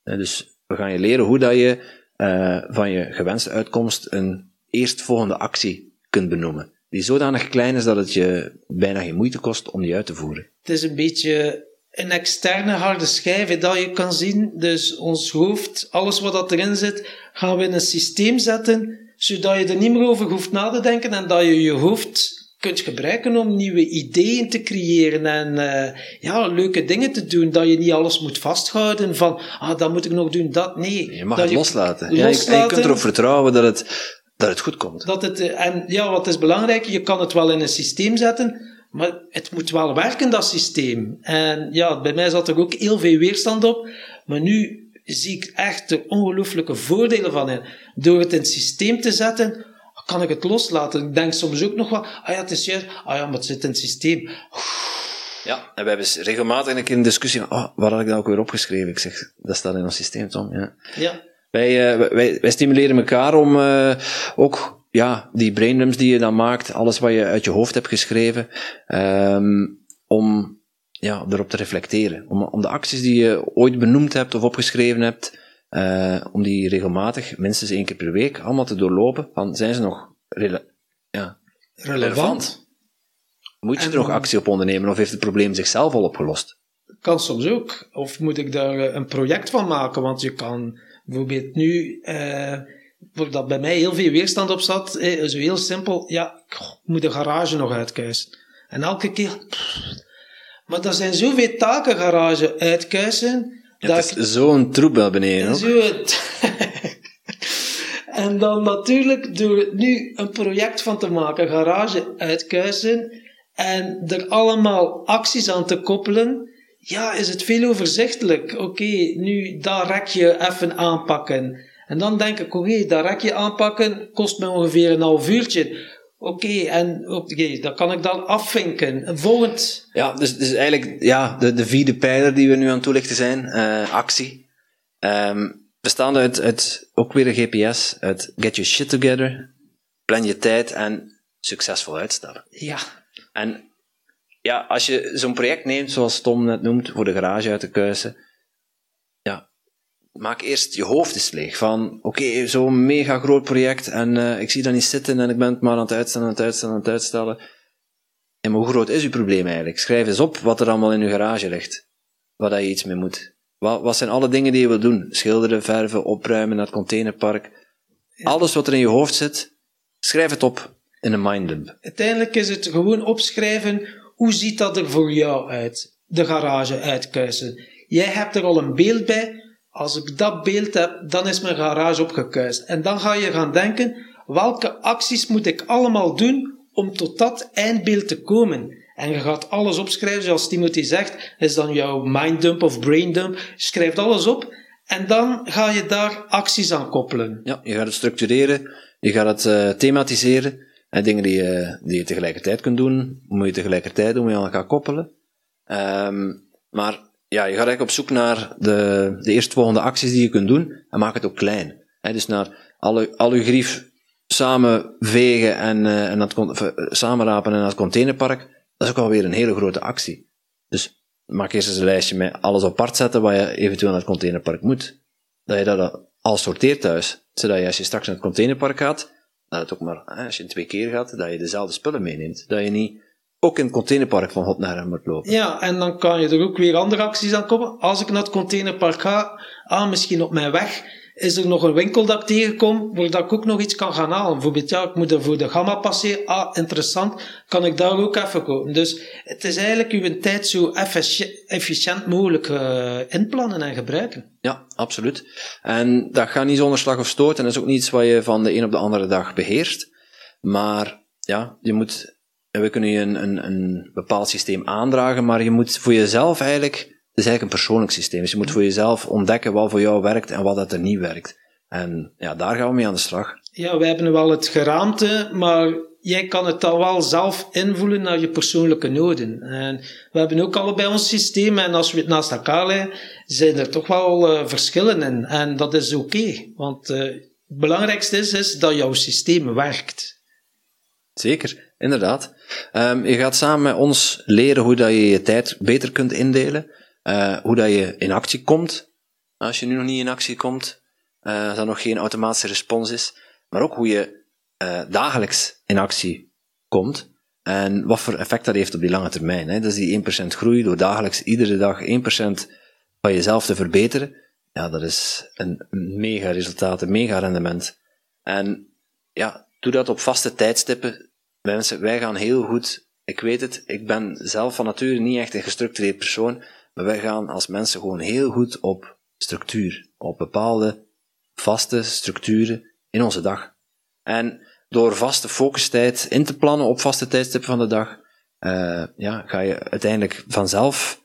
Dus we gaan je leren hoe dat je eh, van je gewenste uitkomst een eerstvolgende actie kunt benoemen. Die zodanig klein is dat het je bijna geen moeite kost om die uit te voeren. Het is een beetje een externe harde schijf hè, dat je kan zien. Dus ons hoofd, alles wat dat erin zit, gaan we in een systeem zetten, zodat je er niet meer over hoeft na te denken en dat je je hoofd kunt gebruiken om nieuwe ideeën te creëren en eh, ja, leuke dingen te doen. Dat je niet alles moet vasthouden van, ah, dat moet ik nog doen, dat. Nee. Je mag dat het loslaten. Ja, je- loslaten. kunt erop vertrouwen dat het, dat het goed komt. Dat het, eh, en ja, wat is belangrijk, je kan het wel in een systeem zetten, maar het moet wel werken, dat systeem. En ja, bij mij zat er ook heel veel weerstand op, maar nu zie ik echt de ongelooflijke voordelen van in. Door het in het systeem te zetten, kan ik het loslaten. Ik denk soms ook nog wel, ah ja, het is juist, ah ja, maar het zit in het systeem. Ja, en we hebben regelmatig een keer een discussie van, oh, waar had ik dat ook weer opgeschreven? Ik zeg, dat staat in ons systeem, Tom. Ja. Ja, Wij, eh, wij, wij stimuleren elkaar om eh, ook ja, die braindumps die je dan maakt, alles wat je uit je hoofd hebt geschreven, ehm, om ja, erop te reflecteren. Om, om de acties die je ooit benoemd hebt of opgeschreven hebt, eh, om die regelmatig, minstens één keer per week, allemaal te doorlopen. Van, zijn ze nog rele- ja, relevant. Moet je En- er nog actie op ondernemen of heeft het probleem zichzelf al opgelost? kan soms ook. Of moet ik daar een project van maken? Want je kan bijvoorbeeld nu, waar dat bij mij heel veel weerstand op zat, eh, zo heel simpel, ja, ik moet de garage nog uitkuisen. En elke keer, pff, maar er zijn zoveel taken garage uitkuisen, Ja, dat het is zo'n troep wel beneden. zo en dan natuurlijk door nu een project van te maken, garage uitkuisen, en er allemaal acties aan te koppelen, ja, is het veel overzichtelijk. Oké, nu dat rekje even aanpakken. En dan denk ik, oké, dat rekje aanpakken kost me ongeveer een half uurtje. Oké, en oké, dat kan ik dan afvinken. Volgend, Ja, dus, dus eigenlijk ja, de, de vierde pijler die we nu aan het toelichten zijn, eh, actie. Ehm bestaande uit, uit ook weer een GPS, uit get your shit together, plan je tijd en succesvol uitstellen. ja, En ja, als je zo'n project neemt, zoals Tom net noemt, voor de garage uit te kuisen, ja, maak eerst je hoofd eens leeg van, oké, zo'n mega groot project en eh, ik zie dat niet zitten en ik ben het maar aan het uitstellen, aan het uitstellen, aan het uitstellen. Maar hoe groot is uw probleem eigenlijk? Schrijf eens op wat er allemaal in uw garage ligt, waar dat je iets mee moet. Wat, wat zijn alle dingen die je wil doen? Schilderen, verven, opruimen, naar het containerpark. Alles wat er in je hoofd zit, schrijf het op in een minddump. Uiteindelijk is het gewoon opschrijven, hoe ziet dat er voor jou uit? De garage uitkuisen. Jij hebt er al een beeld bij. Als ik dat beeld heb, dan is mijn garage opgekuist. En dan ga je gaan denken, welke acties moet ik allemaal doen om tot dat eindbeeld te komen? En je gaat alles opschrijven, zoals Timothy zegt, is dan jouw minddump of braindump. Je schrijft alles op en dan ga je daar acties aan koppelen. Ja, je gaat het structureren, je gaat het eh, thematiseren. En dingen die je, die je tegelijkertijd kunt doen, moet je tegelijkertijd doen, moet aan elkaar koppelen. Ehm, maar ja, je gaat eigenlijk op zoek naar de, de eerstvolgende acties die je kunt doen en maak het ook klein. Hè, dus naar al, al uw grief samen vegen en, uh, en dat, uh, samenrapen en naar het containerpark, dat is ook alweer een hele grote actie. Dus maak eerst eens een lijstje met alles apart zetten waar je eventueel naar het containerpark moet. Dat je dat al sorteert thuis, zodat je als je straks naar het containerpark gaat, dat het ook maar, als je twee keer gaat, dat je dezelfde spullen meeneemt. Dat je niet ook in het containerpark van hot naar hem moet lopen. Ja, en dan kan je er ook weer andere acties aan komen. Als ik naar het containerpark ga, ah, misschien op mijn weg, is er nog een winkel dat ik tegenkom, waar ik ook nog iets kan gaan halen. Bijvoorbeeld, ja, ik moet er voor de gamma passeren. Ah, interessant. Kan ik daar ook even komen? Dus het is eigenlijk uw tijd zo efficiënt mogelijk uh, inplannen en gebruiken. Ja, absoluut. En dat gaat niet zonder slag of stoot. En dat is ook niet iets wat je van de een op de andere dag beheerst. Maar ja, je moet we kunnen je een, een, een bepaald systeem aandragen, maar je moet voor jezelf eigenlijk, het is eigenlijk een persoonlijk systeem. Dus je moet voor jezelf ontdekken wat voor jou werkt en wat dat er niet werkt. En ja, daar gaan we mee aan de slag. Ja, we hebben wel het geraamte, maar jij kan het dan wel zelf invoelen naar je persoonlijke noden. En we hebben ook allebei ons systeem en als we het naast elkaar leggen, zijn er toch wel uh, verschillen in. En dat is oké, want uh, het belangrijkste is, is dat jouw systeem werkt. Zeker, inderdaad. Um, je gaat samen met ons leren hoe dat je je tijd beter kunt indelen, uh, hoe dat je in actie komt. Als je nu nog niet in actie komt, uh, dat er nog geen automatische respons is, maar ook hoe je uh, dagelijks in actie komt en wat voor effect dat heeft op die lange termijn. Hè. Dat is die 1% groei door dagelijks iedere dag 1% van jezelf te verbeteren. Ja, dat is een mega resultaat, een mega rendement. En ja, doe dat op vaste tijdstippen Mensen, wij gaan heel goed, ik weet het, ik ben zelf van nature niet echt een gestructureerd persoon, maar wij gaan als mensen gewoon heel goed op structuur, op bepaalde vaste structuren in onze dag. En door vaste focustijd in te plannen op vaste tijdstippen van de dag, uh, ja, ga je uiteindelijk vanzelf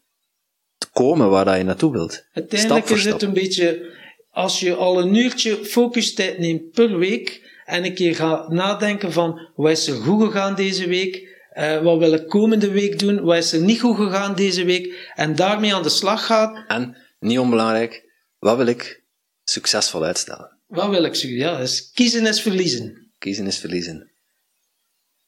komen waar dat je naartoe wilt. Uiteindelijk is het een beetje, als je al een uurtje focustijd neemt per week, en een keer ga nadenken van wat is er goed gegaan deze week, uh, wat wil ik komende week doen, wat is er niet goed gegaan deze week en daarmee aan de slag gaat. En, niet onbelangrijk, wat wil ik succesvol uitstellen? Wat wil ik Ja, dus kiezen is verliezen. Kiezen is verliezen.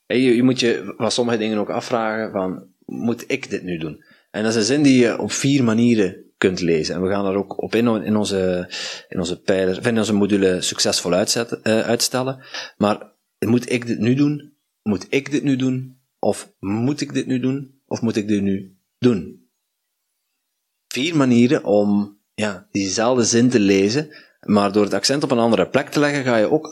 Hey, je, je moet je van sommige dingen ook afvragen van, moet ik dit nu doen? En dat is een zin die je op vier manieren kunt lezen. En we gaan er ook op in, in onze, in onze pijler, in onze module succesvol uitzetten, uh, uitstellen. Maar moet ik dit nu doen? Moet ik dit nu doen? Of moet ik dit nu doen? Of moet ik dit nu doen? Vier manieren om ja, diezelfde zin te lezen, maar door het accent op een andere plek te leggen, ga je ook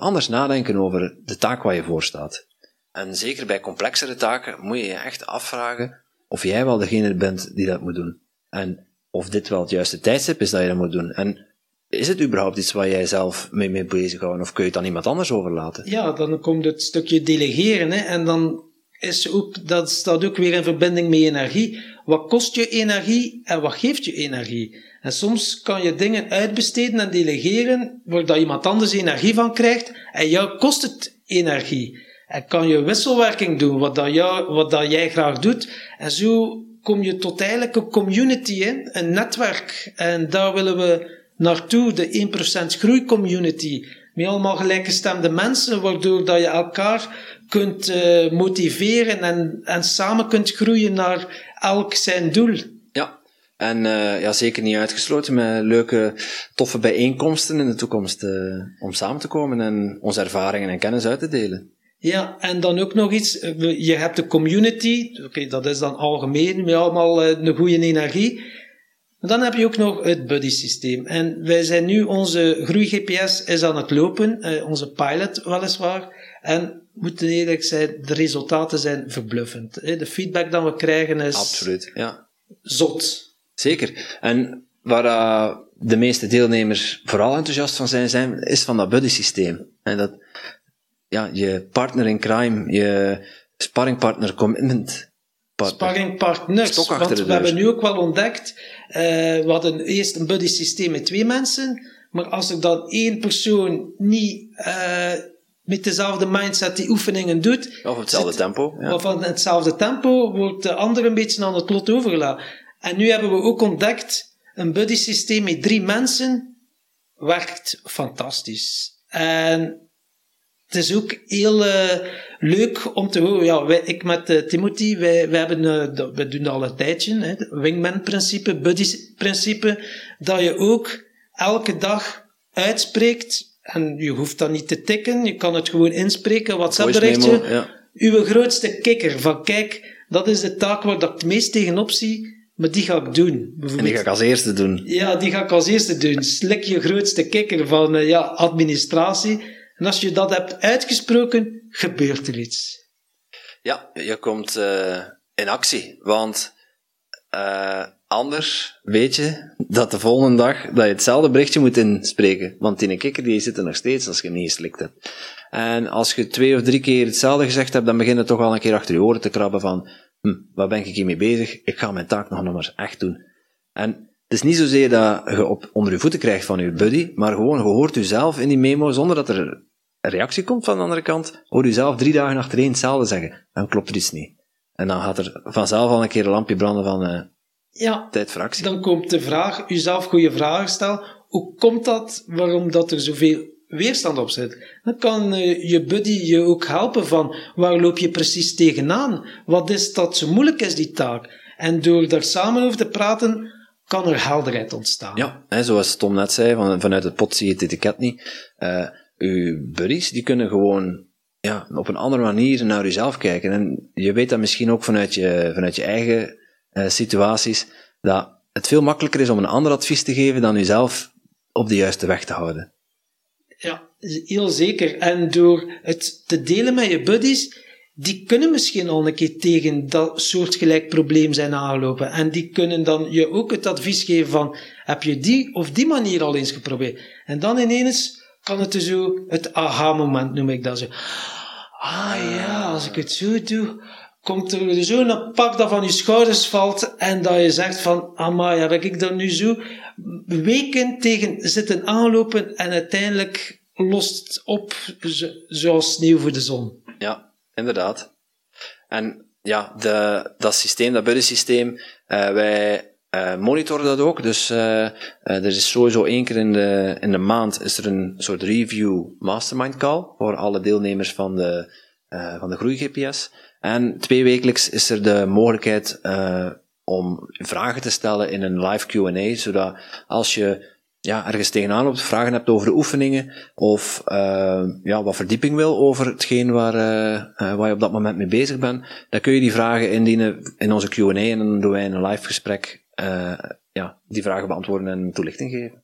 anders nadenken over de taak waar je voor staat. En zeker bij complexere taken moet je je echt afvragen of jij wel degene bent die dat moet doen. En of dit wel het juiste tijdstip is dat je dat moet doen. En is het überhaupt iets waar jij zelf mee, mee bezighoudt, of kun je het aan iemand anders overlaten? Ja, dan komt het stukje delegeren, hè, en dan is ook, dat staat ook weer in verbinding met energie. Wat kost je energie en wat geeft je energie? En soms kan je dingen uitbesteden en delegeren, waar iemand anders energie van krijgt, en jou kost het energie. En kan je wisselwerking doen, wat, dat jou, wat dat jij graag doet, en zo kom je tot eigenlijk een community in, een netwerk. En daar willen we naartoe, de 1% groeicommunity. Met allemaal gelijkgestemde mensen, waardoor dat je elkaar kunt uh, motiveren en, en samen kunt groeien naar elk zijn doel. Ja, en uh, ja, zeker niet uitgesloten met leuke, toffe bijeenkomsten in de toekomst uh, om samen te komen en onze ervaringen en kennis uit te delen. Ja, en dan ook nog iets. Je hebt de community. Oké, dat is dan algemeen, met allemaal eh, een goede energie. Maar dan heb je ook nog het buddy systeem. En wij zijn nu, onze groei-GPS is aan het lopen, eh, onze pilot weliswaar. En moeten eerlijk zijn, de resultaten zijn verbluffend. De feedback dat we krijgen is... Absoluut, ja. Zot. Zeker. En waar uh, de meeste deelnemers vooral enthousiast van zijn, zijn is van dat buddy systeem. En dat ja, je partner in crime, je sparringpartner, commitment partner. Sparringpartners, want we hebben nu ook wel ontdekt, uh, we hadden eerst een buddy systeem met twee mensen, maar als er dan één persoon niet uh, met dezelfde mindset die oefeningen doet. Of hetzelfde tempo. Ja. Of aan hetzelfde tempo wordt de andere een beetje aan het lot overgelaten. En nu hebben we ook ontdekt, een buddy systeem met drie mensen werkt fantastisch. En het is ook heel uh, leuk om te horen. Ja, wij, ik met uh, Timothy, wij, wij, hebben, uh, we doen dat al een tijdje. Hè, wingman-principe, buddy-principe. Dat je ook elke dag uitspreekt. En je hoeft dat niet te tikken. Je kan het gewoon inspreken. WhatsApp-berichtje. Ja. Uw grootste kikker. Van kijk, dat is de taak waar ik het meest tegenop zie. Maar die ga ik doen. En die ga ik als eerste doen. Ja, die ga ik als eerste doen. Slik je grootste kikker van ja, administratie en als je dat hebt uitgesproken, gebeurt er iets. Ja, je komt uh, in actie. Want uh, anders weet je dat de volgende dag dat je hetzelfde berichtje moet inspreken. Want die kikker die zit er nog steeds als je niet geslikt hebt. En als je twee of drie keer hetzelfde gezegd hebt, dan begin je toch al een keer achter je oren te krabben van hm, ben ik hiermee bezig? Ik ga mijn taak nog maar echt doen. En het is niet zozeer dat je op, onder je voeten krijgt van je buddy, maar gewoon je hoort jezelf in die memo zonder dat er een reactie komt van de andere kant, hoor je zelf drie dagen achtereen hetzelfde zeggen. Dan klopt er iets niet. En dan gaat er vanzelf al een keer een lampje branden van uh, ja. Dan komt de vraag, jezelf goede vragen stellen. Hoe komt dat, waarom dat er zoveel weerstand op zit? Dan kan uh, je buddy je ook helpen van, waar loop je precies tegenaan? Wat is dat zo moeilijk is, die taak? En door daar samen over te praten, kan er helderheid ontstaan. Ja, hè, zoals Tom net zei, van, vanuit het pot zie je het etiket niet. Uh, uw buddies, die kunnen gewoon ja, op een andere manier naar jezelf kijken. En je weet dat misschien ook vanuit je, vanuit je eigen uh, situaties, dat het veel makkelijker is om een ander advies te geven dan jezelf op de juiste weg te houden. Ja, heel zeker. En door het te delen met je buddies, die kunnen misschien al een keer tegen dat soortgelijk probleem zijn aangelopen. En die kunnen dan je ook het advies geven van, heb je die of die manier al eens geprobeerd? En dan ineens kan het dus zo, het aha-moment noem ik dat zo. Ah ja, als ik het zo doe, komt er zo een pak dat van je schouders valt en dat je zegt van, amai, heb ik dan nu zo weken tegen zitten aanlopen en uiteindelijk lost het op zoals sneeuw voor de zon. Ja, inderdaad. En ja, de, dat systeem, dat buddy systeem, uh, wij uh, monitoren dat ook. Dus uh, er is sowieso één keer in de, in de maand is er een soort review mastermind call voor alle deelnemers van de, van de Groei GPS. En twee wekelijks is er de mogelijkheid om vragen te stellen in een live Q&A, zodat als je ja, ergens tegenaan loopt, vragen hebt over de oefeningen, of uh, ja, wat verdieping wil over hetgeen waar, uh, waar je op dat moment mee bezig bent, dan kun je die vragen indienen in onze Q&A en dan doen wij een live gesprek uh, ja, die vragen beantwoorden en toelichting geven.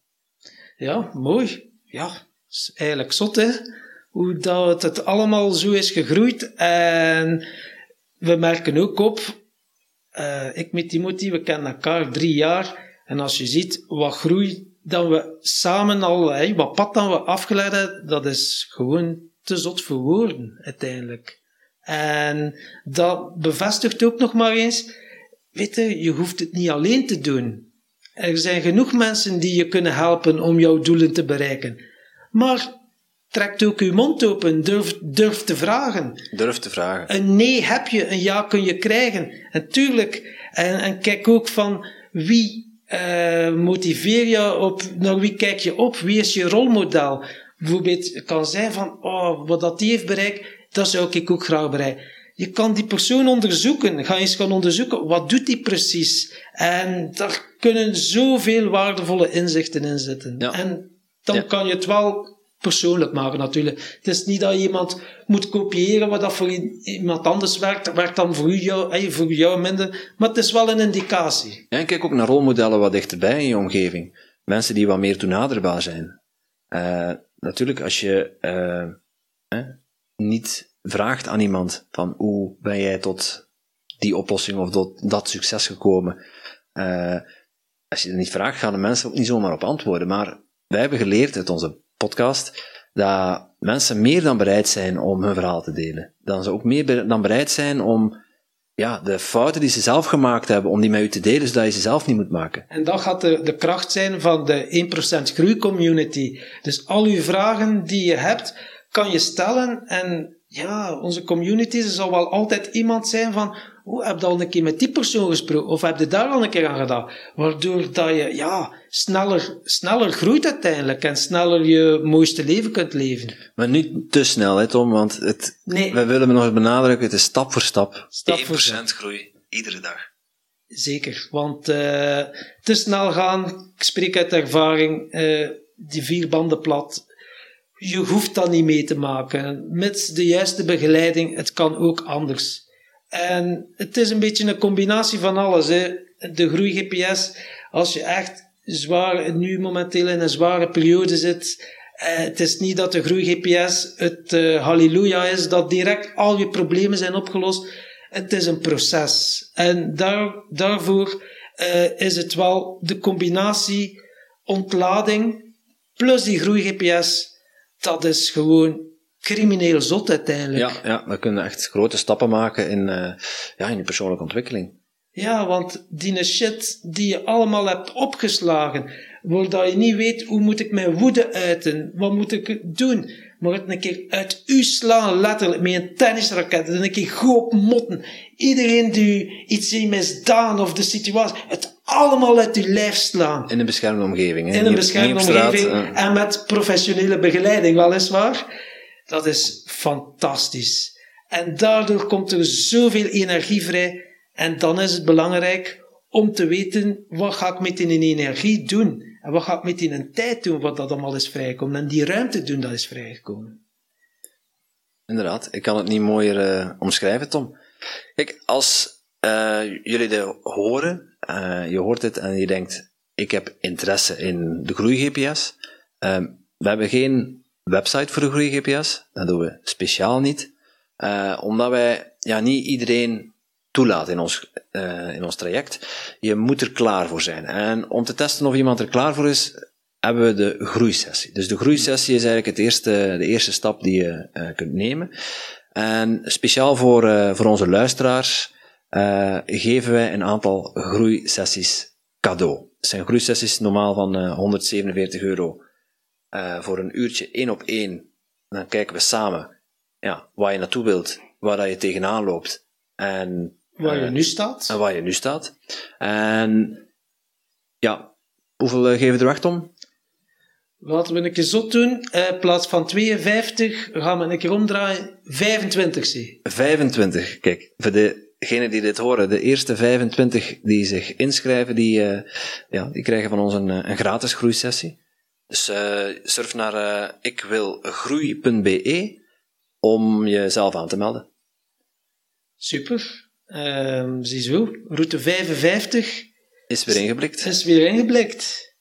Ja, mooi. Ja, is eigenlijk zot, hè? Hoe dat het allemaal zo is gegroeid. En we merken ook op, uh, ik met Timothy, we kennen elkaar drie jaar. En als je ziet wat groei dat we samen al, hey, wat pad dan we afgeleid hebben, dat is gewoon te zot voor woorden, uiteindelijk. En dat bevestigt ook nog maar eens Weet je, je hoeft het niet alleen te doen. Er zijn genoeg mensen die je kunnen helpen om jouw doelen te bereiken. Maar trek ook uw mond open, durf, durf te vragen. Durf te vragen. Een nee heb je, een ja kun je krijgen. En tuurlijk, en, en kijk ook van wie uh, motiveer je op, naar wie kijk je op, wie is je rolmodel. Bijvoorbeeld, kan zijn van, oh, wat dat die heeft bereikt, dat zou ik ook graag bereiken. Je kan die persoon onderzoeken. Ga eens gaan onderzoeken, wat doet die precies? En daar kunnen zoveel waardevolle inzichten in zitten. Ja. En dan kan je het wel persoonlijk maken natuurlijk. Het is niet dat je iemand moet kopiëren wat dat voor iemand anders werkt. Dat werkt dan voor jou, voor jou minder. Maar het is wel een indicatie. En kijk ook naar rolmodellen wat dichterbij in je omgeving. Mensen die wat meer toenaderbaar zijn. Uh, natuurlijk, als je eh, niet vraagt aan iemand van hoe ben jij tot die oplossing of tot dat succes gekomen. Uh, als je dat niet vraagt, gaan de mensen ook niet zomaar op antwoorden. Maar wij hebben geleerd uit onze podcast dat mensen meer dan bereid zijn om hun verhaal te delen. Dat ze ook meer dan bereid zijn om ja, de fouten die ze zelf gemaakt hebben, om die met u te delen, zodat je ze zelf niet moet maken. En dat gaat de, de kracht zijn van de 1% groeicommunity. Dus al uw vragen die je hebt, kan je stellen en ja, onze communities, er zal wel altijd iemand zijn van, oh, heb je al een keer met die persoon gesproken? Of heb je daar al een keer aan gedaan? Waardoor dat je, ja, sneller, sneller groeit uiteindelijk en sneller je mooiste leven kunt leven. Maar niet te snel, hè Tom, want het, Nee. wij willen nog eens benadrukken, het is stap voor stap. Stap voor 1% groei, iedere dag. Zeker, want eh, te snel gaan, ik spreek uit ervaring, eh, die vier banden plat. Je hoeft dat niet mee te maken. Met de juiste begeleiding, het kan ook anders. En het is een beetje een combinatie van alles. Hè. De groei-GPS, als je echt zwaar, nu momenteel in een zware periode zit, eh, het is niet dat de groei-GPS het eh, halleluja is, dat direct al je problemen zijn opgelost. Het is een proces. En daar, daarvoor eh, is het wel de combinatie ontlading plus die groei-GPS. Dat is gewoon crimineel zot uiteindelijk. Ja, ja, we kunnen echt grote stappen maken in, eh, ja, in je persoonlijke ontwikkeling. Ja, want die shit die je allemaal hebt opgeslagen, waardoor je niet weet hoe moet ik mijn woede uiten, wat moet ik doen, maar het een keer uit u slaan, letterlijk, met een tennisraket, en een keer goed motten. Iedereen die iets heeft misdaan of de situatie, het allemaal uit uw lijf slaan. In een beschermde omgeving. Hè? In een beschermde straat, omgeving eh. en met professionele begeleiding, weliswaar. Dat is fantastisch. En daardoor komt er zoveel energie vrij. En dan is het belangrijk om te weten, wat ga ik met die energie doen? En wat ga ik met die tijd doen, wat dat allemaal is vrijgekomen? En die ruimte doen, dat is vrijgekomen. Inderdaad, ik kan het niet mooier eh, omschrijven, Tom. Kijk, als eh, jullie dit horen, eh, je hoort het en je denkt, ik heb interesse in de groei-GPS. Ehm, we hebben geen website voor de groei-GPS, dat doen we speciaal niet, Eh, omdat wij ja, niet iedereen toelaten in ons, in ons traject. Je moet er klaar voor zijn. En om te testen of iemand er klaar voor is, hebben we de groeisessie. Dus de groeisessie is eigenlijk het eerste, de eerste stap die je kunt nemen. En speciaal voor, voor onze luisteraars eh, geven wij een aantal groeisessies cadeau. Het zijn groeisessies normaal van eh, 147 euro eh, voor een uurtje één op één. Dan kijken we samen ja, waar je naartoe wilt, waar dat je tegenaan loopt en Waar je eh, nu staat. en waar je nu staat. En ja, hoeveel eh, geven we er weg, Tom? Laten we een keer zot doen. Eh, In plaats van 52 gaan we een keer omdraaien. 25 zie. 25. Kijk, voor degenen die dit horen, de eerste 25 die zich inschrijven, die, eh, ja, die krijgen van ons een, eh, een gratis groeisessie. Dus eh, surf naar ikwilgroei.be om jezelf aan te melden. Super. Ehm ziezo. Route 55 Is weer ingeblikt. is weer ingeblikt.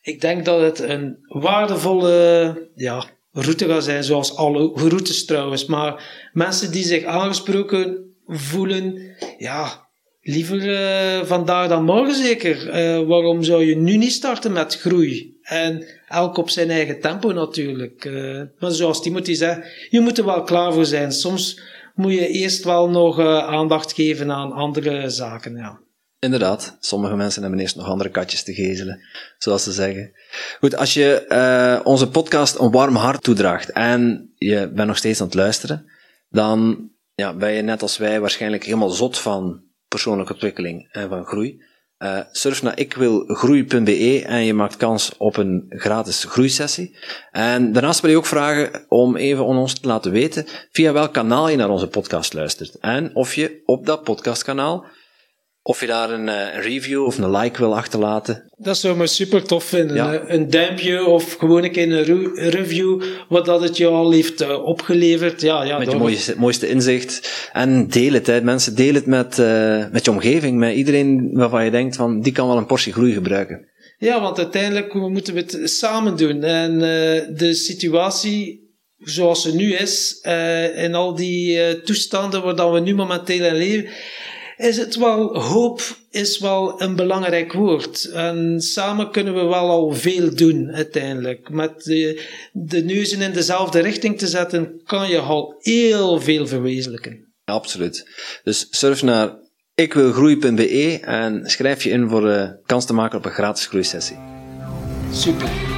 Ik denk dat het een waardevolle ja, route gaat zijn, zoals alle routes trouwens. Maar mensen die zich aangesproken voelen, ja, liever eh, vandaag dan morgen zeker. Eh, waarom zou je nu niet starten met groei? En elk op zijn eigen tempo natuurlijk. Eh, maar zoals Timothy zei, je moet er wel klaar voor zijn. Soms moet je eerst wel nog aandacht geven aan andere zaken. Ja. Inderdaad, sommige mensen hebben eerst nog andere katjes te gezelen, zoals ze zeggen. Goed, als je onze podcast een warm hart toedraagt en je bent nog steeds aan het luisteren, dan ja, ben je net als wij waarschijnlijk helemaal zot van persoonlijke ontwikkeling en van groei. Eh, surf naar ikwilgroei.be en je maakt kans op een gratis groeisessie. En daarnaast wil je ook vragen om even aan ons te laten weten via welk kanaal je naar onze podcast luistert. En of je op dat podcastkanaal of je daar een, eh, een review of een like wil achterlaten. Dat zou me super tof vinden. Ja. Een- Een duimpje of gewoon een keer een review, wat dat het je al heeft eh, opgeleverd. Ja, ja, Met je mooiste, mooiste inzicht. En deel het, hè. mensen. Deel het met, eh, met je omgeving. Met iedereen waarvan je denkt van, die kan wel een portie groei gebruiken. ja, want uiteindelijk moeten we het samen doen. En eh, de situatie zoals ze nu is, eh in al die eh, toestanden waar dat we nu momenteel in leven, is het wel, hoop is wel een belangrijk woord. En samen kunnen we wel al veel doen, uiteindelijk. Met de, de neuzen in dezelfde richting te zetten, kan je al heel veel verwezenlijken. Absoluut. Dus surf naar ikwilgroei.be en schrijf je in voor de kans te maken op een gratis groeisessie. Super.